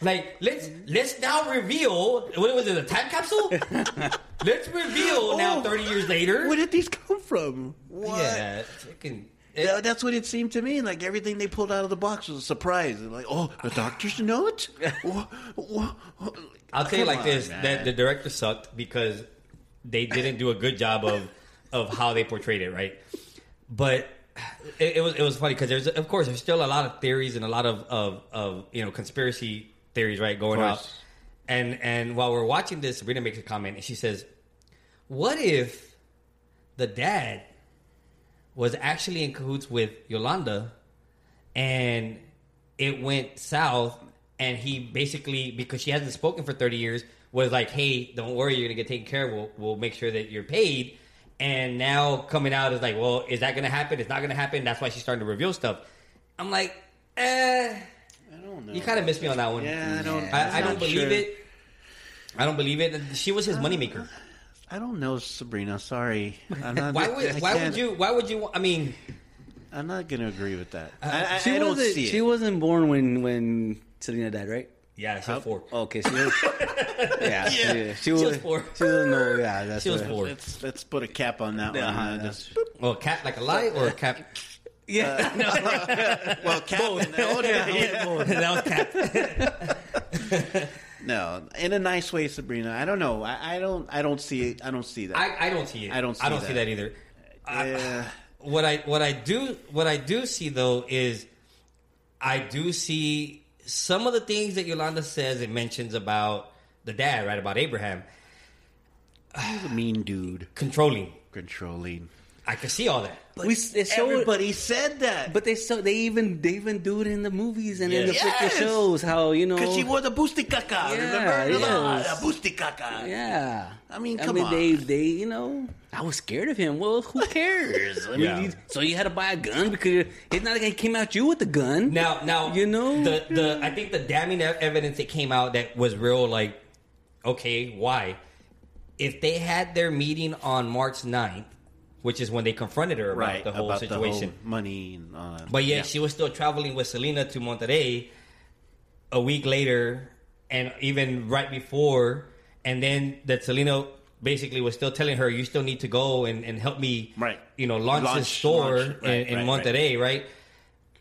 Like, let's mm-hmm. let's now reveal. What was it? A time capsule? let's reveal now. Oh. 30 years later. Where did these come from? What? Yeah, freaking. Yeah, that's what it seemed to me. Like everything they pulled out of the box was a surprise. They're like, oh, the doctors know it. Wha- wha- wha- I'll tell you like on, this: man. that the director sucked because they didn't do a good job of of how they portrayed it, right? But it, it was it was funny because there's of course there's still a lot of theories and a lot of of, of you know conspiracy theories right going up. And and while we're watching this, Sabrina makes a comment and she says, "What if the dad was actually in cahoots with Yolanda, and it went south, and he basically because she hasn't spoken for thirty years was like, "Hey, don't worry, you're gonna get taken care of. We'll we'll make sure that you're paid." And now coming out is like, "Well, is that gonna happen? It's not gonna happen." That's why she's starting to reveal stuff. I'm like, eh. I don't know. You kind of missed me on that one. Yeah, I don't. Yeah. I, I don't believe sure. it. I don't believe it. She was his moneymaker. I don't know, Sabrina. Sorry. I'm not, Why would I why would can't- you why would you I mean I'm not going to agree with that. I, I, She I don't wasn't. She wasn't born when when Selena died, right? yeah she was four Okay, she was. yeah, She, she She was. was four. She was no. Yeah, that's She was right. four. Let's let's put a cap on that Yeah, one. uh-huh, Uh, just- well cap like a lie or a cap Yeah, uh, no, well, cap. No, oh, that was cap no, in a nice way, Sabrina. I don't know. I, I don't. I don't see it. I don't see that. I, I don't see it I don't I don't see see that. that either I- what I what I do what I do see though is I do see some of the things that Yolanda says and mentions about the dad right about Abraham He's a mean dude, controlling controlling. I can see all that we they show it, Everybody said that. but they so they even they even do it in the movies and in the Yes. freaking shows. How you know? Because she wore the bustikaka, Yeah, remember? yes. The bustikaka. Yeah, I mean, come I come mean, on. they they you know, I was scared of him. Well, who cares? I mean, Yeah. you- so you had to buy a gun because it's not like he came at you with the gun. Now, now, You know? the the I think the damning evidence that came out that was real. Like, okay, why? If they had their meeting on March 9th, which is when they confronted her about Right, the whole about situation, the whole money. And, uh, but yet she was still traveling with Selena to Monterrey a week later, and even right before, and then that Selena basically was still telling her, "You still need to go and, and help me, Right. You know, launch, this store launch, right, in, in right, Monterrey, right.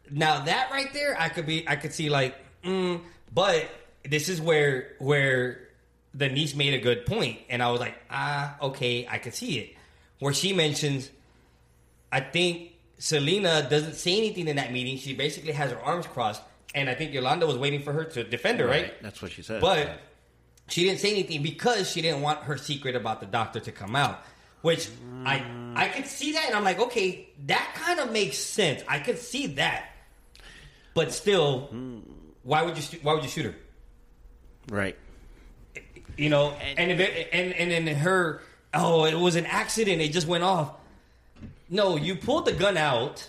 Now that right there, I could be, I could see like, mm, but this is where where the niece made a good point, and I was like, ah, okay, I could see it. Where she mentions, I think Selena doesn't say anything in that meeting. She basically has her arms crossed, and I think Yolanda was waiting for her to defend her, right? That's what she said. But she didn't say anything because she didn't want her secret about the doctor to come out. Which I I could see that, and I'm like, okay, that kind of makes sense. I could see that, but still, why would you why would you shoot her? right. You know, and if it, and and then her, oh, it was an accident. It just went off. No, you pulled the gun out,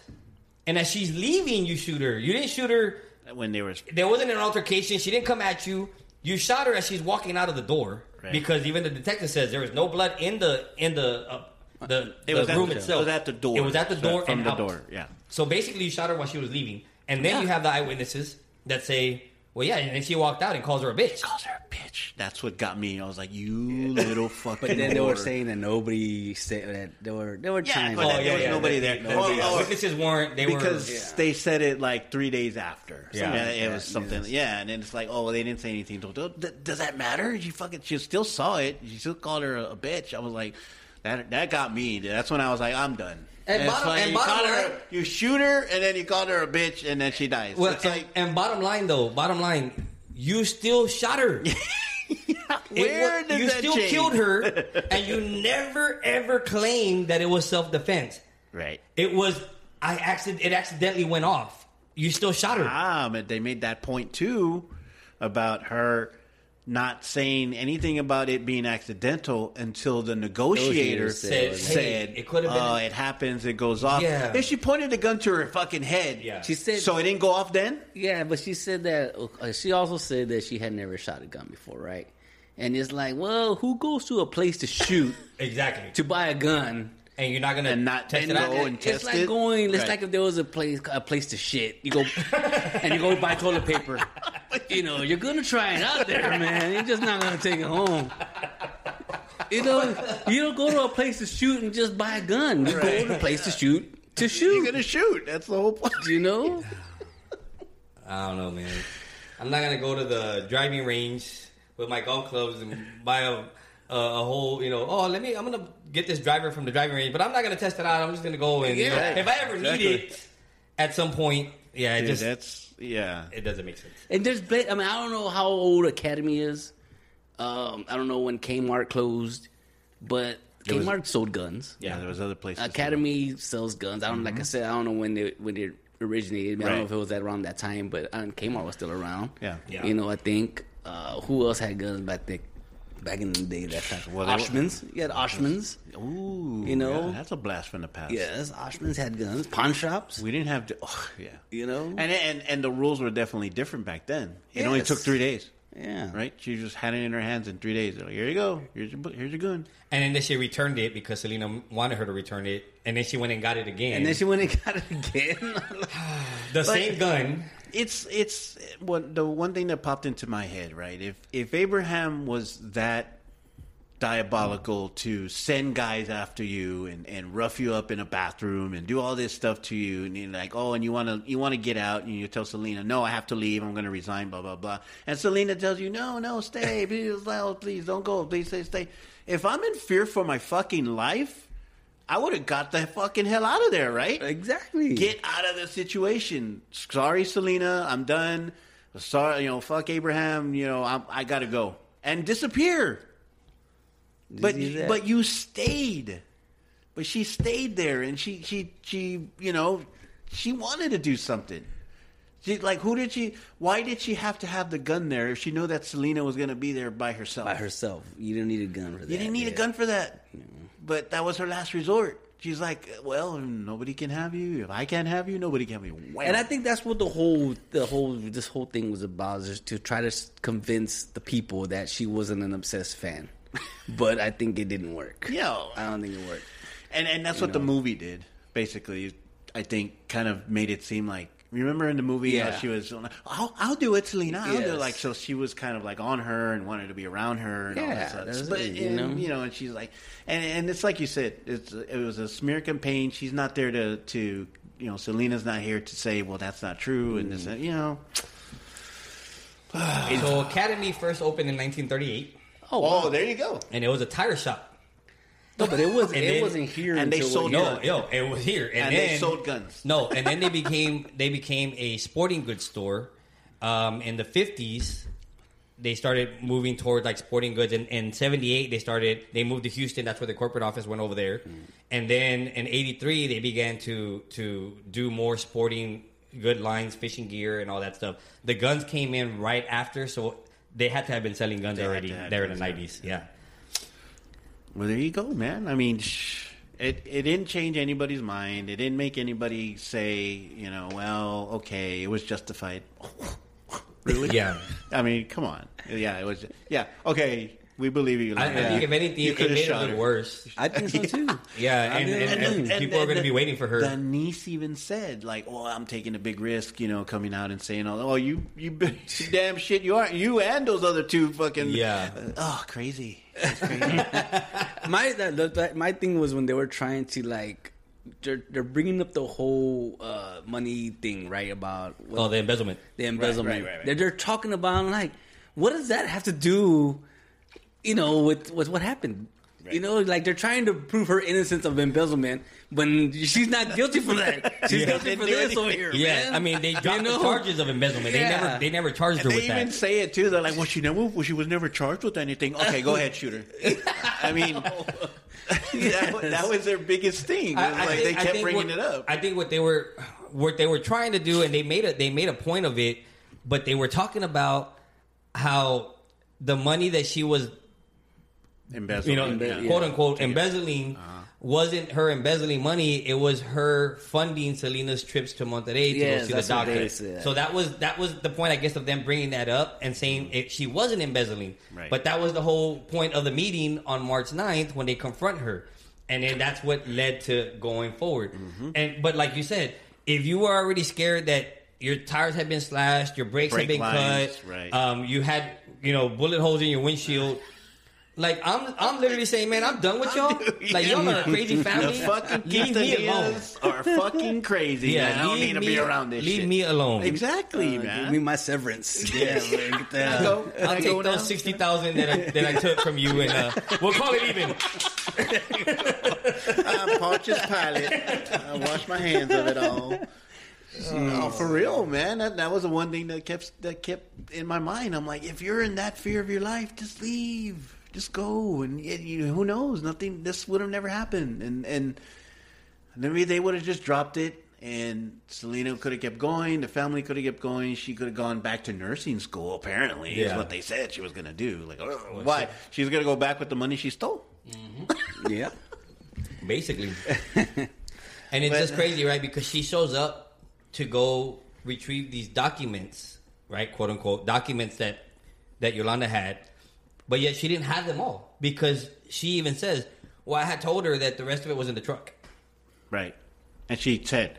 and as she's leaving, you shoot her. You didn't shoot her. When there was There wasn't an altercation. She didn't come at you. You shot her as she's walking out of the door Right. because even the detective says there was no blood in the in the uh, the, It the was at room the- itself. it was at the door. It was at the So door from and the out. door, yeah. So basically, you shot her while she was leaving, and then Yeah. you have the eyewitnesses that say, "Well, yeah," and then she walked out and calls her a bitch. calls her a bitch. That's what got me. I was like, you little fucking. But then they were whore. saying that nobody said that they were they were Yeah, trying. but to- that- there was nobody the- there. the- Well, the oh, witnesses weren't. They because were. they said it like three days after. Yeah. Yeah, it Yeah, was something. yes. Yeah, and then it's like, oh, well, they didn't say anything. Does does that matter? She fucking, she still saw it. She still called her a, a bitch. I was like, that that got me. That's when I was like, I'm done. And it's bottom- like and you bottom call her, line- you shoot her, and then you call her a bitch, and then she dies. Well, it's and, like, and bottom line though, bottom line, you still shot her. It where wa- did you that still change? killed her, and you never ever claimed that it was self defense. Right. It was I accident. It accidentally went off. You still shot her. Ah, but they made that point too about her not saying anything about it being accidental until the negotiator Negotiator said, said, "Hey, it could have been- "Oh, it happens. It goes off." Yeah. Then she pointed the gun to her fucking head. Yeah. She said So it didn't go off then. Yeah, but she said that. Uh, she also said that she had never shot a gun before, right? And it's like, well, who goes to a place to shoot Exactly. to buy a gun? And you're not gonna And not test and it out. go and it's test like it? going. It's Right. like if there was a place a place to shit. You go and you go buy toilet paper. You know, you're gonna try it out there, man. You're just not gonna take it home. You know, you don't go to a place to shoot and just buy a gun. You go to a place to shoot to shoot. You're gonna shoot. That's the whole point. You know, I don't know, man. I'm not gonna go to the driving range with my golf clubs and buy a, a, a whole, you know. Oh, let me. I'm gonna get this driver from the driving range, but I'm not gonna test it out. I'm just gonna go and you know, Yeah, if I ever exactly. need it at some point, yeah, it Dude, just that's yeah. it doesn't make sense. and there's. bla- I mean, I don't know how old Academy is. Um, I don't know when Kmart closed, but There was- Kmart sold guns. Yeah, there was other places. Academy sells guns. I don't like I said. I don't know when they when it originated. I, mean, I don't know if it was that around that time, but um, Kmart was still around. Yeah. Yeah. You know, I think uh, who else had guns back then? Back in the day, that time. Well, Oshman's. You had Oshman's. Ooh, You know? yeah, that's a blast from the past. Yes, Oshman's had guns. Pawn shops. we didn't have. To, oh, yeah, You know. and and and the rules were definitely different back then. It only took three days, yeah. right? She just had it in her hands in three days. They're like, here you go. Here's your bu- here's your gun. And then she returned it because Selena wanted her to return it, and then she went and got it again. And then she went and got it again. the same gun. It's it's what the one thing that popped into my head, right? If if Abraham was that diabolical to send guys after you and, and rough you up in a bathroom and do all this stuff to you and you're like oh and you want to you want to get out and you tell Selena no I have to leave I'm going to resign blah blah blah and Selena tells you no no stay please please don't go please stay stay if I'm in fear for my fucking life I would have got the fucking hell out of there right exactly. get out of the situation. Sorry, Selena, I'm done. Sorry, you know, fuck Abraham. You know, I'm, I gotta go and disappear. But see but you stayed. But she stayed there, and she she she you know she wanted to do something. She like who did she? Why did she have to have the gun there if she knew that Selena was gonna be there by herself? by herself. You didn't need a gun for that. You didn't need a gun for that. But that was her last resort. She's like, well, nobody can have you. If I can't have you, nobody can have you. Wham. And I think that's what the whole the whole this whole thing was about is to try to convince the people that she wasn't an obsessed fan. but I think it didn't work. Yeah. I don't think it worked. and and that's what the movie did. Basically, I think kind of made it seem like. Remember in the movie, how Yeah. she was, I'll, I'll do it, Selena. I'll do it. Like so, she was kind of like on her and wanted to be around her. And all Yeah, that stuff. that's but it, you and, know? you know, and she's like, and and it's like you said, it's it was a smear campaign. She's not there to to you know, Selena's not here to say, well, that's not true, and this, mm. you know. So Academy first opened in 1938, Oh, wow. there you go. and it was a tire shop. no, but it was And it then- wasn't here. and they sold what No, year? yo, it was here, and, And then they sold guns. No, and then they became they became a sporting goods store. Um, in the 50s, they started moving toward like sporting goods. And in 78, they started they moved to Houston. That's where the corporate office went over there. And then in 83, they began to to do more sporting good lines, fishing gear, and all that stuff. The guns came in right after, so they had to have been selling guns They already to have there in the guns, 90s. Yeah. Well, there you go, man. I mean, sh- it it didn't change anybody's mind. It didn't make anybody say, you know, well, okay, it was justified. really? Yeah. I mean, come on. Yeah, it was. Yeah, okay, we believe you. I, I think if anything, You it could've made it shot look worse. I think so too. Yeah, I and, and, and, and- people are going to be waiting for her. The niece even said, like, "Oh, I'm taking a big risk," you know, coming out and saying, "Oh, oh you, you, damn shit, you are you and those other two fucking Yeah. oh, crazy." Crazy. my that, that, that- my thing was when they were trying to like they're they're bringing up the whole uh, money thing right about what, oh, the embezzlement. the embezzlement. right, right, right. They're, they're talking about like what does that have to do, you know, with with what happened. You know, like they're trying to prove her innocence of embezzlement when she's not guilty for that. She's Yeah. guilty for Didn't this over here. Yeah, man. I mean they dropped You know? the charges of embezzlement. They never they never charged her with that. they with even that. say it too. They're like, "Well, she never, well, she was never charged with anything." Okay, go ahead, shoot her. I mean, that, that was their biggest thing. It was like think- they kept bringing what, it up. I think what they were what they were trying to do, and they made a they made a point of it, but they were talking about how the money that she was Embezzle, you know, Embe- quote yeah. unquote, embezzling Uh-huh. wasn't her embezzling money. It was her funding Selena's trips to Monterrey to Yes, go see the doctor. they said. So that was that was the point, I guess, of them bringing that up and saying it, she wasn't embezzling. Right. But that was the whole point of the meeting on March 9th when they confront her, and then that's what led to going forward. Mm-hmm. And but like you said, if you were already scared that your tires had been slashed, your brakes Brake had been lines, cut, right. um, you had you know bullet holes in your windshield Like I'm, I'm literally saying, man, I'm done with y'all. Like y'all are a crazy The family. fucking leave me alone. Are fucking crazy. Yeah, man. I don't need to me, be around this Leave shit. me alone. Exactly, Uh, man. Give me my severance. Yeah, man, get that. I go, I'll I take go those now. sixty thousand that I, that I took from you, and uh, we'll call it even. I'm Pontius Pilate. I wash my hands of it all. Oh, for real, man. That that was the one thing that kept that kept in my mind. I'm like, if you're in that fear of your life, just leave, just go, and you, who knows? Nothing. This would have never happened, and and maybe they would have just dropped it. And Selena could have kept going. The family could have kept going. She could have gone back to nursing school. Apparently, is what they said she was going to do. Like, oh, why? She's going to go back with the money she stole. Mm-hmm. Yeah. basically. and it's But- just crazy, right? Because she shows up to go retrieve these documents, right? "Quote unquote" documents that that Yolanda had, but yet she didn't have them all because she even says, "Well, I had told her that the rest of it was in the truck." Right. And she said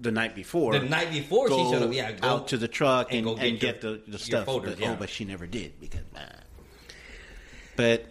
the night before. The night before she showed up, yeah, go out to the truck and and, go and get get, your- the, the your stuff. folders, but, yeah. Oh, but she never did because. Uh, but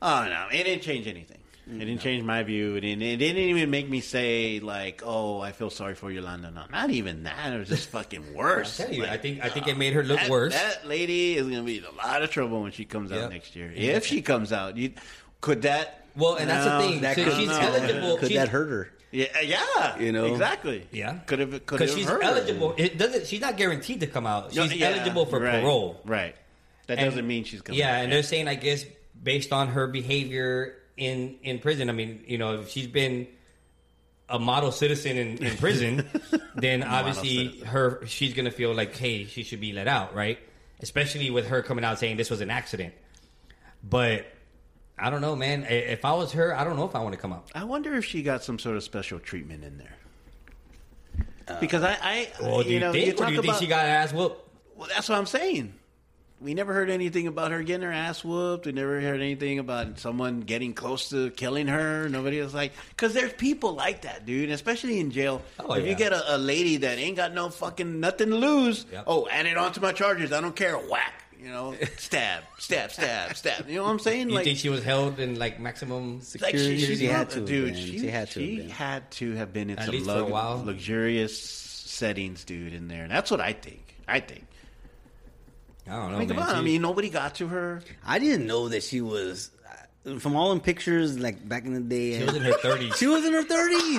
oh no, it didn't change anything. It didn't change my view. It didn't, it didn't even make me say like, "Oh, I feel sorry for Yolanda." No, not even that. It was just fucking worse. I tell you, Like, I think I think it made her look that, worse. That lady is going to be in a lot of trouble when she comes out next year. If she comes out, you could that. Well, and that's the thing. That could, she's no. eligible. Could she's- that hurt her? Yeah, uh, yeah, You know? exactly. Yeah, could have could because have she's hurt her. eligible. It doesn't. She's not guaranteed to come out. She's No, yeah, eligible for right, parole. Right. That And- doesn't mean she's coming. Out. Yeah, back. and they're saying, I guess, based on her behavior in in prison. I mean, you know, if she's been a model citizen in, in prison, then obviously her she's gonna feel like, hey, she should be let out, right? Especially with her coming out saying this was an accident. But I don't know, man. If I was her, I don't know if I want to come out. I wonder if she got some sort of special treatment in there. Because I, I Well, do you, know, think, you or talk do you think about- she got ass whooped? Well, that's what I'm saying. We never heard anything about her getting her ass whooped. We never heard anything about someone getting close to killing her. Nobody was like, because there's people like that, dude. Especially in jail. Oh, if you get a, a lady that ain't got no fucking nothing to lose, Yep. oh, add it onto my charges. I don't care. Whack. You know, stab, stab, stab, stab. You know what I'm saying? You like, think she was held in like maximum? like she, Security, she, she had to have dude. She, She had to have she been. had to have been in At some least a lug- luxurious settings, dude. In there, that's what I think. I think. I don't know, I mean, man. come on. I mean, nobody got to her. I didn't know that she was. Uh, from all them pictures, like back in the day, she was in her thirties. She was in her thirties.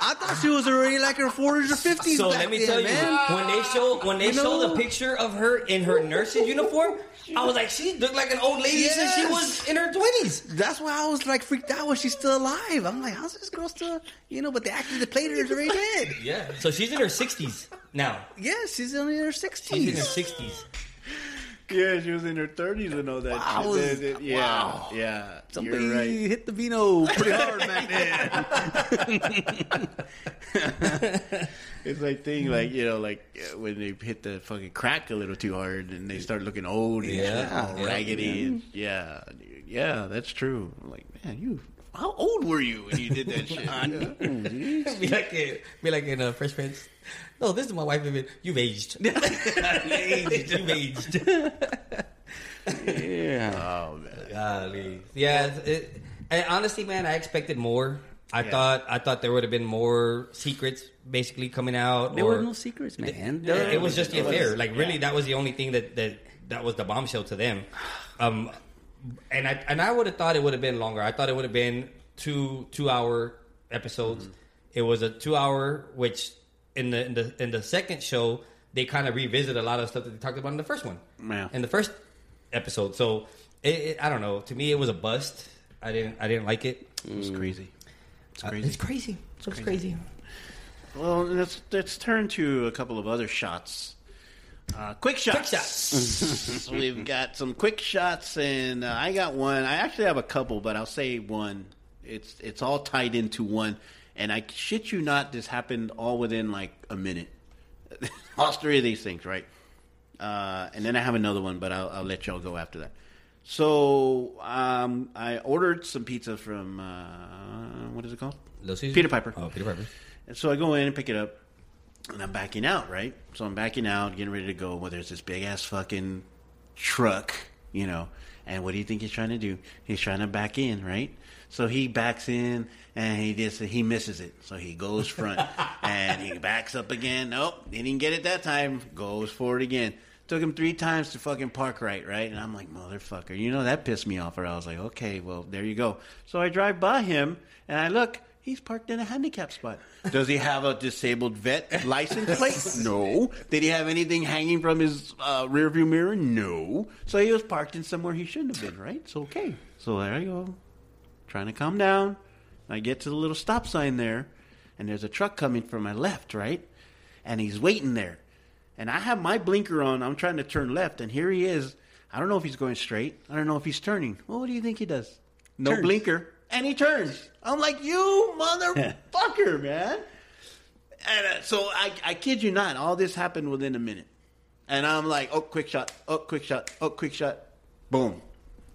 I thought she was already like her forties or fifties. So back let me then, tell you, man. when they show when they You show know? the picture of her in her nurse's uniform, I was like, she looked like an old lady since she was in her twenties. That's why I was like freaked out when she's still alive. I'm like, how's this girl still? You know, but the actor that played her is already dead. Yeah, so she's in her sixties now. Yeah, she's only in her sixties. She's in her sixties. Sixties. Yeah, she was in her thirties and all that. Wow. shit. It- it- yeah, Wow. yeah. Somebody You're right. hit the vino pretty hard back then. It's like thing, like you know, like uh, when they hit the fucking crack a little too hard and they start looking old and Yeah, all yeah, raggedy. And, yeah, yeah, that's true. I'm like, man, you. How old were you when you did that shit? Yeah. be like in, be like in uh, Fresh Prince. No, this is my wife. Vivian. You've aged. You've aged. yeah. Oh man. Golly. Yeah. It, and honestly, man, I expected more. I Yeah. thought I thought there would have been more secrets basically coming out. There or, were no secrets, man. Yeah, it was just the It was- affair. Like really, yeah. that was the only thing that that that was the bombshell to them. Um, and I and I would have thought it would have been longer. I thought it would have been two two hour episodes. Mm-hmm. It was a two hour, which in the in the in the second show they kind of revisit a lot of stuff that they talked about in the first one. Yeah. In the first episode, so it, it, I don't know. To me, it was a bust. I didn't I didn't like it. It's crazy. It's Uh, crazy. it's crazy. It's crazy. Well, let's let's turn to a couple of other shots. Uh, quick shots. Quick shots. We've got some quick shots, and uh, I got one. I actually have a couple, but I'll say one. It's it's all tied into one, and I shit you not, this happened all within like a minute. all three of these things, right? Uh, and then I have another one, but I'll, I'll let y'all go after that. So um, I ordered some pizza from uh, what is it called? Peter Piper. Oh, Peter Piper. And so I go in and pick it up, and I'm backing out, right? So I'm backing out, getting ready to go. Well, there's this big ass fucking truck, you know. And what do you think he's trying to do? He's trying to back in, right? So he backs in and he just he misses it. So he goes front and he backs up again. Nope, he didn't get it that time. Goes forward again. Took him three times to fucking park right, right? And I'm like, motherfucker, you know that pissed me off. Or I was like, okay, well there you go. So I drive by him and I look. He's parked in a handicap spot. Does he have a disabled vet license plate? No. Did he have anything hanging from his uh, rearview mirror? No. So he was parked in somewhere he shouldn't have been, right? So okay. So there you go. Trying to calm down. I get to the little stop sign there, and there's a truck coming from my left, right? And he's waiting there. And I have my blinker on. I'm trying to turn left, and here he is. I don't know if he's going straight. I don't know if he's turning. Well, what do you think he does? No Turns. blinker, and he turns. I'm like, you motherfucker, man. And uh, so I, I kid you not, all this happened within a minute. And I'm like, oh, quick shot, oh, quick shot, oh, quick shot. Boom.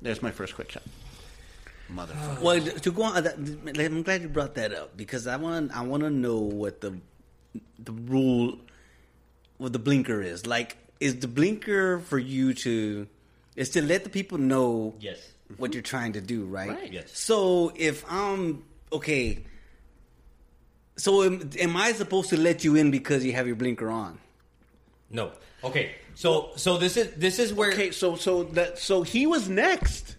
There's my first quick shot. Motherfucker. Well, to go on, that, I'm glad you brought that up because I want I want to know what the the rule, what the blinker is. Like, is the blinker for you to is to let the people know Yes. what you're trying to do, right? Right. Yes. So if I'm okay, so am, am I supposed to let you in because you have your blinker on? No. Okay. So so this is this is where Okay, so so that so he was next,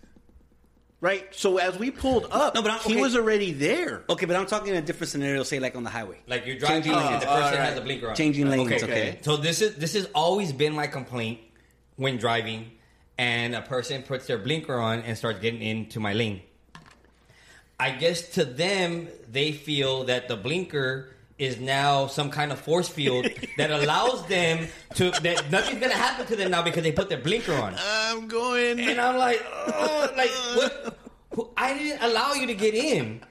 right? So as we pulled up, No, but I'm- he okay. was already there. Okay, but I'm talking in a different scenario. Say like on the highway, like you're driving Changing and lanes. the person Alright. has a blinker on. changing lanes. Okay. Okay. So this is this has always been my complaint when driving, and a person puts their blinker on and starts getting into my lane. I guess to them, they feel that the blinker is now some kind of force field that allows them to that nothing's gonna happen to them now because they put their blinker on. I'm going. And I'm like, oh, like what? I didn't allow you to get in.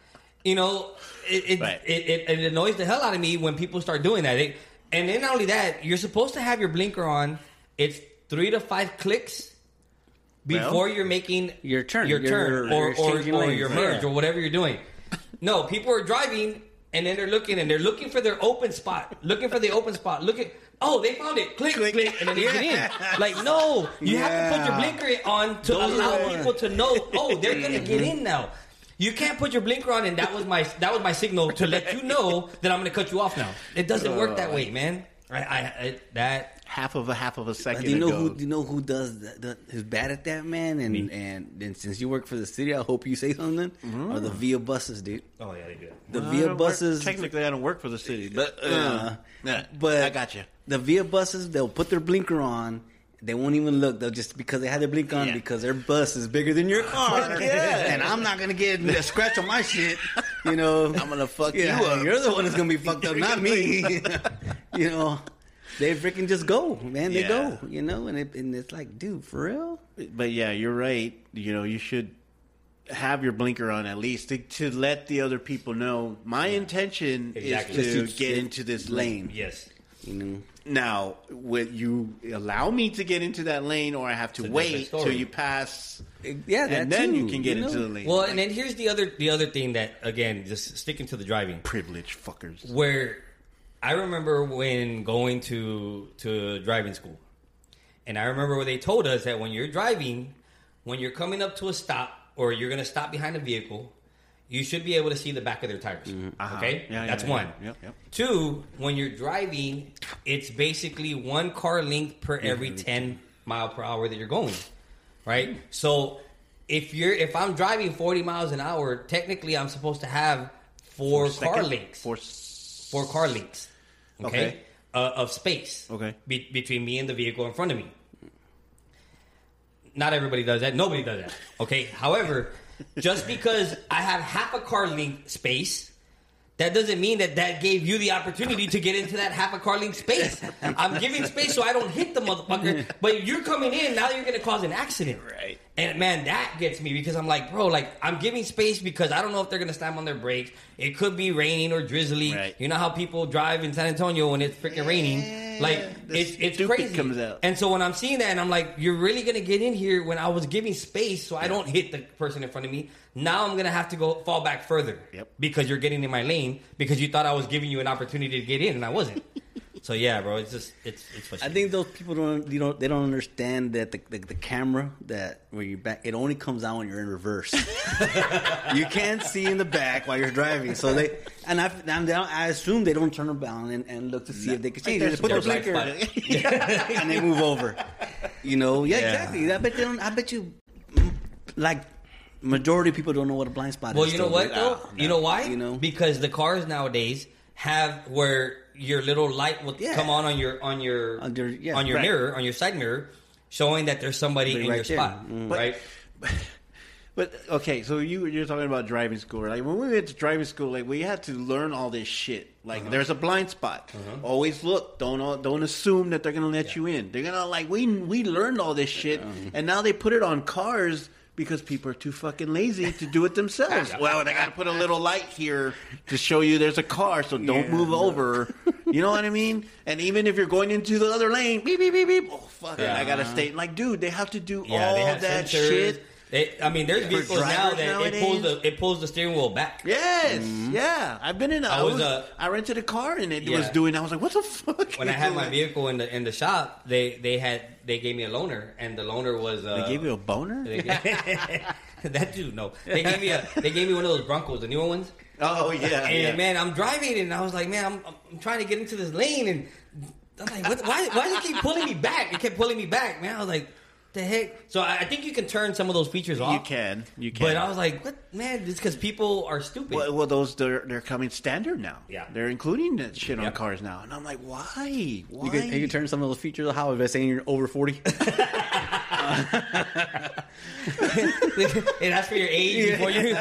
You know, it it, Right. it, it, it annoys the hell out of me when people start doing that. It, and then not only that, you're supposed to have your blinker on. It's three to five clicks before you're making Your turn. your Your- turn, your or or, changing or your merge, Yeah. or whatever you're doing. No, people are driving. And then they're looking, and they're looking for their open spot, looking for the open spot. Looking, oh, they found it. Click, click, and then they get in. Like, no, you have to put your blinker on to Those allow are- people to know. Oh, they're gonna get in now. You can't put your blinker on, and that was my that was my signal to let you know that I'm gonna cut you off now. It doesn't work that oh. way, man. I, I, I that half of a half of a second Do you know ago. who? Do you know who does that, that? Who's bad at that, man? And and then since you work for the city, I hope you say something. Or the Via buses, dude. oh yeah, they do. The I Via don't work- buses. technically, I don't work for the city, but uh, Uh, yeah, but I got you. The Via buses, they'll put their blinker on. They won't even look. They'll just because they had their blinker on Yeah. because their bus is bigger than your car. Yeah. And I'm not gonna get a scratch on my shit. You know, I'm gonna fuck yeah, you up. You're the one that's gonna be fucked up, not me. you know, they freaking just go, man. They Yeah. go. You know, and it, and it's like, dude, for real. But yeah, you're right. You know, you should have your blinker on at least to, to let the other people know my intention Exactly. is to to get into this lane. Yes. You know, Now, would you allow me to get into that lane, or I have to wait till you pass, yeah, that and then too, you can get know? into the lane? Well, and then here's the other the other thing that again, just sticking to the driving. privilege fuckers. where I remember when going to to driving school, and I remember where they told us that when you're driving, when you're coming up to a stop or you're going to stop behind a vehicle, you should be able to see the back of their tires. Uh-huh. Okay, Yeah, yeah, that's yeah. one. Yep, yep. Two, when you're driving, it's basically one car length per every ten mile per hour that you're going. Right, so. If you're if I'm driving 40 miles an hour, technically I'm supposed to have four, car Second- links For s- four car links, okay, Okay. Uh, of space, Okay. be- between me and the vehicle in front of me. Not everybody does that. Nobody does that. Okay. However, just because I have half a car length space, that doesn't mean that that gave you the opportunity to get into that half a car length space. I'm giving space so I don't hit the motherfucker. But you're coming in now. You're going to cause an accident, Right. And man, that gets me because I'm like, bro, like I'm giving space because I don't know if they're going to slam on their brakes. It could be raining or drizzly. Right. You know how people drive in San Antonio when it's freaking raining. Like it's it's crazy. comes out. And so when I'm seeing that, and I'm like, you're really gonna get in here when I was giving space so I don't hit the person in front of me. Now I'm gonna have to go fall back further. Yep. Because you're getting in my lane because you thought I was giving you an opportunity to get in and I wasn't. So yeah, bro, it's just it's it's I think those people don't you know they don't understand that the, the, the camera that when you back it only comes out when you're in reverse. you can't see in the back while you're driving. So they and I and they don't- I assume they don't turn around and, and look to see if they can change. They just put the a blind blinker and they move over. You know, yeah, Yeah. exactly. I bet they don't. I bet you, mm, like majority of people don't know what a blind spot Well, is. Well, you know still. what Like, though? ah, You know why? You know, because the cars nowadays have where your little light will Yeah. come on on your on your On your- yeah, on your right. mirror on your side mirror, showing that there's somebody Right in your there. spot, Mm. right? But okay, so you you're talking about driving school. Like when we went to driving school, like we had to learn all this shit. Like Uh-huh. there's a blind spot. Always look. Don't don't assume that they're gonna let you in. They're gonna like we we learned all this shit, Uh-huh. and now they put it on cars because people are too fucking lazy to do it themselves. well, they gotta put a little light here to show you there's a car, so don't Yeah, move no. over. You know what I mean? And even if you're going into the other lane, beep beep beep beep. Oh fuck it, Yeah. I gotta uh-huh. stay. Like, dude, they have to do Yeah, all they have that sensors. shit. They, I mean, there's For vehicles now drivers that it pulls the it pulls the steering wheel back. Yes, yeah. I've been in. A, I I was, was. uh, I rented a car and it Yeah. was doing. I was like, "What the fuck?" When I had my vehicle in the in the shop, they they had they gave me a loaner, and the loaner was uh, they gave you a boner. they gave- that dude no. They gave me a they gave me one of those Broncos, the newer ones. Oh yeah, And yeah. man, I'm driving and I was like, man, I'm, I'm trying to get into this lane and I'm like, what, why, why does it keep pulling me back? It kept pulling me back, man. I was like, the heck? So I, I think you can turn some of those features off. You can, you can. But I was like, what, man? It's because people are stupid. well, well, those they're they're coming standard now. Yeah. they're including that shit on Yep. cars now, and I'm like, why? Why? You can, you can turn some of those features off. How if I saying you're over forty? it asks for your age before you you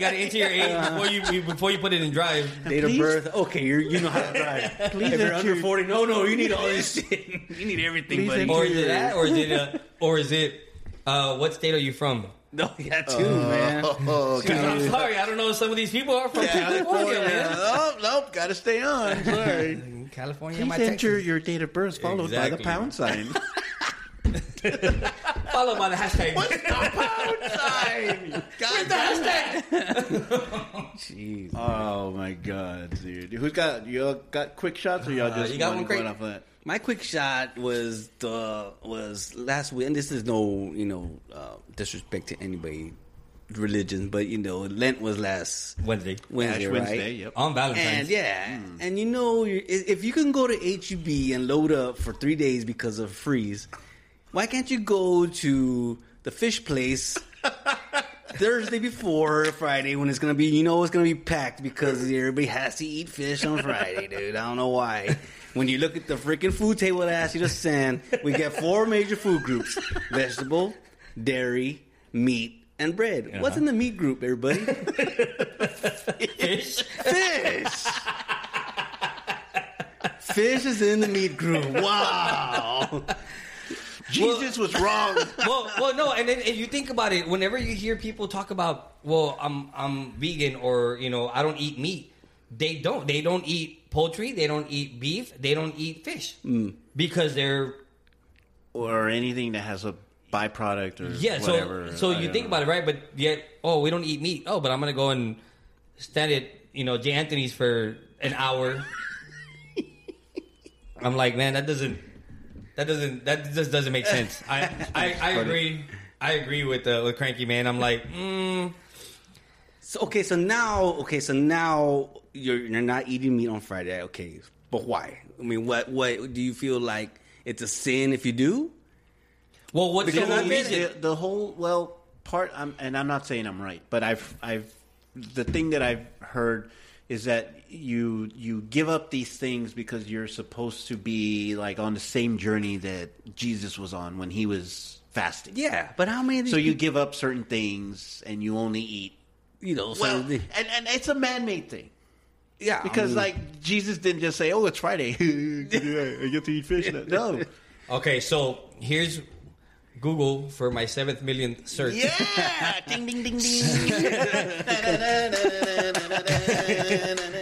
got to enter your age before you before you put it in drive. Date Please- of birth. Okay, you're, you know how to drive. Please if you're enter- under forty, no, no, you need all this shit. You need everything, Please buddy. enter- Or is it that? Or is it? Uh, or is it? Uh, what state are you from? No, yeah, too, man. Oh, 'Cause I'm sorry, I don't know. if Some of these people are from California, man. Oh nope, gotta stay on. Sorry. California, Please my enter Texas. your date of birth followed by the pound sign. Followed by the hashtag. pound sign. Where's the hashtag? Jeez. Oh my god, dude! Who's got you all got quick shots or y'all Uh, just you got wanna one, Craig? going off of that? My quick shot was the was last week, and this is no you know uh, disrespect to anybody religion, but you know Lent was last Wednesday. Wednesday, Ash right? Wednesday, yep. On Valentine's. And yeah, and you know, if if you can go to HEB and load up for three days because of freeze, why can't you go to the fish place Thursday before Friday when it's gonna be, you know, it's gonna be packed because everybody has to eat fish on Friday, dude. I don't know why. When you look at the freaking food table that you to send, we get four major food groups: vegetable, dairy, meat, and bread. Uh-huh. What's in the meat group, everybody? Fish. Fish. Fish is in the meat group. Wow. Jesus was wrong. well, well, no, and then if you think about it, whenever you hear people talk about, well, I'm I'm vegan or you know I don't eat meat, they don't. They don't eat poultry. They don't eat beef. They don't eat fish mm. because they're or anything that has a byproduct or yeah. whatever. So so I you think know. about it, right? But yet, oh, we don't eat meat. Oh, but I'm gonna go and stand at you know J Anthony's for an hour. I'm like, man, that doesn't. That doesn't. That just doesn't make sense. I I, I agree. I agree with uh, with Cranky Man. I'm like, mm, So okay, so now okay, so now you're you're not eating meat on Friday. Okay, but why? I mean, what what do you feel like it's a sin if you do? well, what's the Because whole I mean, the, the whole well part, I'm, and I'm not saying I'm right, but I've I've the thing that I've heard is that you you give up these things because you're supposed to be like on the same journey that Jesus was on when he was fasting. Yeah, but how many? Of these So you people- give up certain things and you only eat. you know, so Well, the- and, and it's a man-made thing. yeah, I Because mean, like Jesus didn't just say, "Oh, it's Friday, I get to eat fish." now." No, Okay, so here's Google for my seventh millionth search. yeah, ding ding ding ding.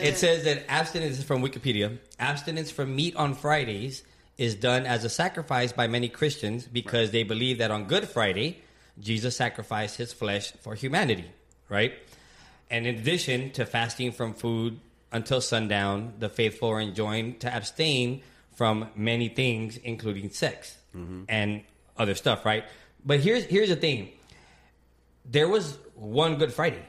It says that abstinence is from Wikipedia. Abstinence from meat on Fridays is done as a sacrifice by many Christians because they believe that on Good Friday, Jesus sacrificed his flesh for humanity, right? And in addition to fasting from food until sundown, the faithful are enjoined to abstain from many things, including sex mm-hmm. and other stuff, right? But here's here's the thing. There was one Good Friday.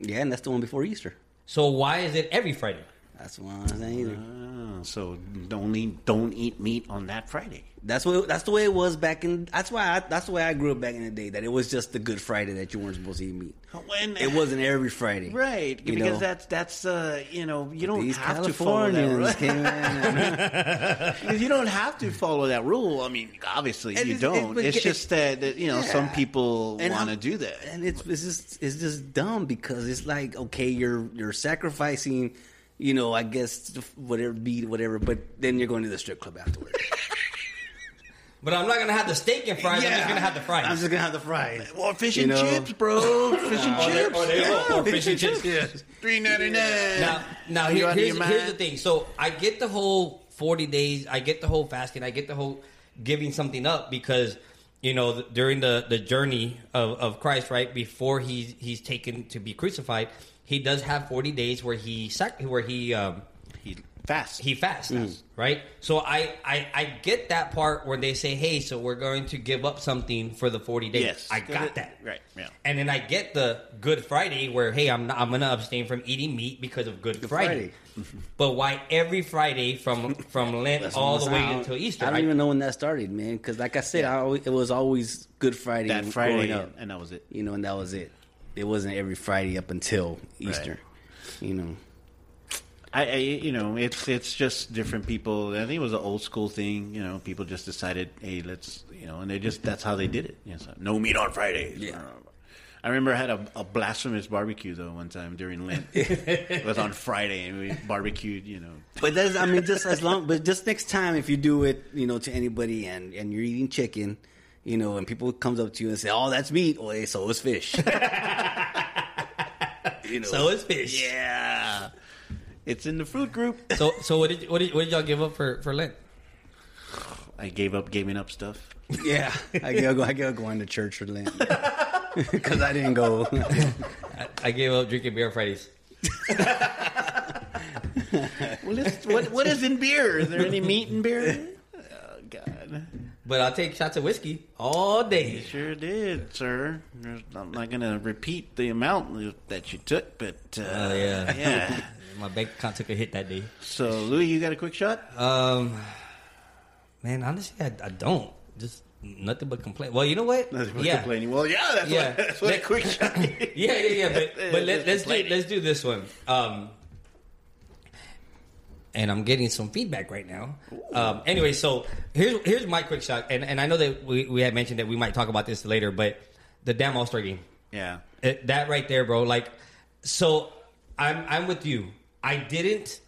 Yeah, and that's the one before Easter. So why is it every Friday? That's what I'm saying. Either. Uh, So don't eat don't eat meat on that Friday. That's what. That's the way it was back in. That's why. I, that's the way I grew up back in the day. That it was just the Good Friday that you weren't supposed to eat meat. When It wasn't every Friday, right because know? that's that's uh you know you don't These have to follow that rule. came in. you don't have to follow that rule. I mean, obviously And you it's- don't. but it's it- just that, that you know some people want to do that. and it's it's just it's just dumb because it's like okay, you're you're sacrificing, you know, I guess whatever meat, whatever, but then you're going to the strip club afterwards. But I'm not gonna have the steak and fries. I'm just gonna have the fries. I'm just gonna have the fries. Or fish You and know? chips, bro. Fish and Or chips. or there you go. Or fish and chips. Yes. Three ninety nine. Now, now here- here's, here's the thing. So I get the whole 40 days. I get the whole fasting. I get the whole giving something up because you know th- during the the journey of, of Christ, right before he's he's taken to be crucified, he does have 40 days where he sac- where he um, He fasts. he fasts, Mm. right? So I, I I get that part where they say, "Hey, so we're going to give up something for the 40 days." Yes. I got that. Right, yeah. And then I get the Good Friday where, hey, I'm not, I'm gonna abstain from eating meat because of Good, Friday. but why every Friday from from Lent all the way until Easter? I don't I- even know when that started, man. Because like I said, I always, it was always Good Friday. that Friday, up. and that was it. you know, and that was it. It wasn't every Friday up until Easter. You know, I, I, you know, it's it's just different people. I think it was an old school thing. You know, people just decided, hey, let's, you know, and they just that's how they did it. You know, so, no meat on Fridays. Yeah. I remember I had a, a blasphemous barbecue though one time during Lent. it was on Friday and we barbecued. You know, but that's I mean, just as long, but just next time if you do it, you know, to anybody and and you're eating chicken, you know, and people comes up to you and say, "Oh, that's meat," well, hey, so is fish. you know, so it's fish. yeah, it's in the fruit group. So so what did what did, what did y'all give up for for Lent? I gave up giving up stuff. yeah, I gotta go. I gotta go into church for Lent because I didn't go. I, I gave up drinking beer on Fridays. Well, what what is in beer? Is there any meat in beer? Oh God. But I'll take shots of whiskey all day. Sure did, sir. I'm not going to repeat the amount that you took, but uh, Oh yeah, yeah. My bank account took a hit that day. So, Louis, you got a quick shot? Um, man, honestly, I, I don't. Just nothing but complain. Well, you know what? yeah, complaining. Well, yeah, that's Yeah. what, that's what a quick shot. yeah, yeah, yeah. But but let, let's do let's do this one. Um, and I'm getting some feedback right now. Um, anyway, so here's here's my quick shot, and and I know that we we had mentioned that we might talk about this later, but the damn All Star game. Yeah. It, that right there, bro. Like, so I'm I'm with you. I didn't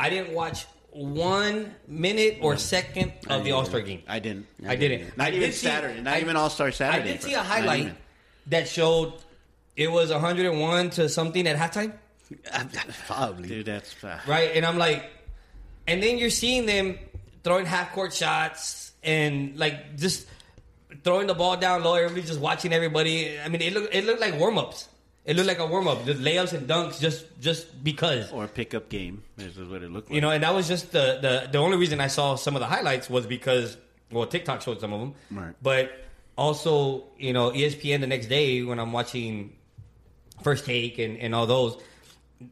I didn't watch one minute or second of the All Star game. I didn't. I didn't. Not I even did see- Saturday. Not I- even All Star Saturday. I did see a highlight that showed it was 101 to something at halftime, Probably. Dude, that's. Uh, right? And I'm like, and then you're seeing them throwing half court shots and like just throwing the ball down low. Everybody's just watching everybody. I mean, it looked it looked like warm ups. It looked like a warm up, just layups and dunks, just just because. Or a pickup game. This is what it looked like. You know, and that was just the, the the only reason I saw some of the highlights was because well, TikTok showed some of them, Right. but also you know ESPN the next day when I'm watching First Take and, and all those,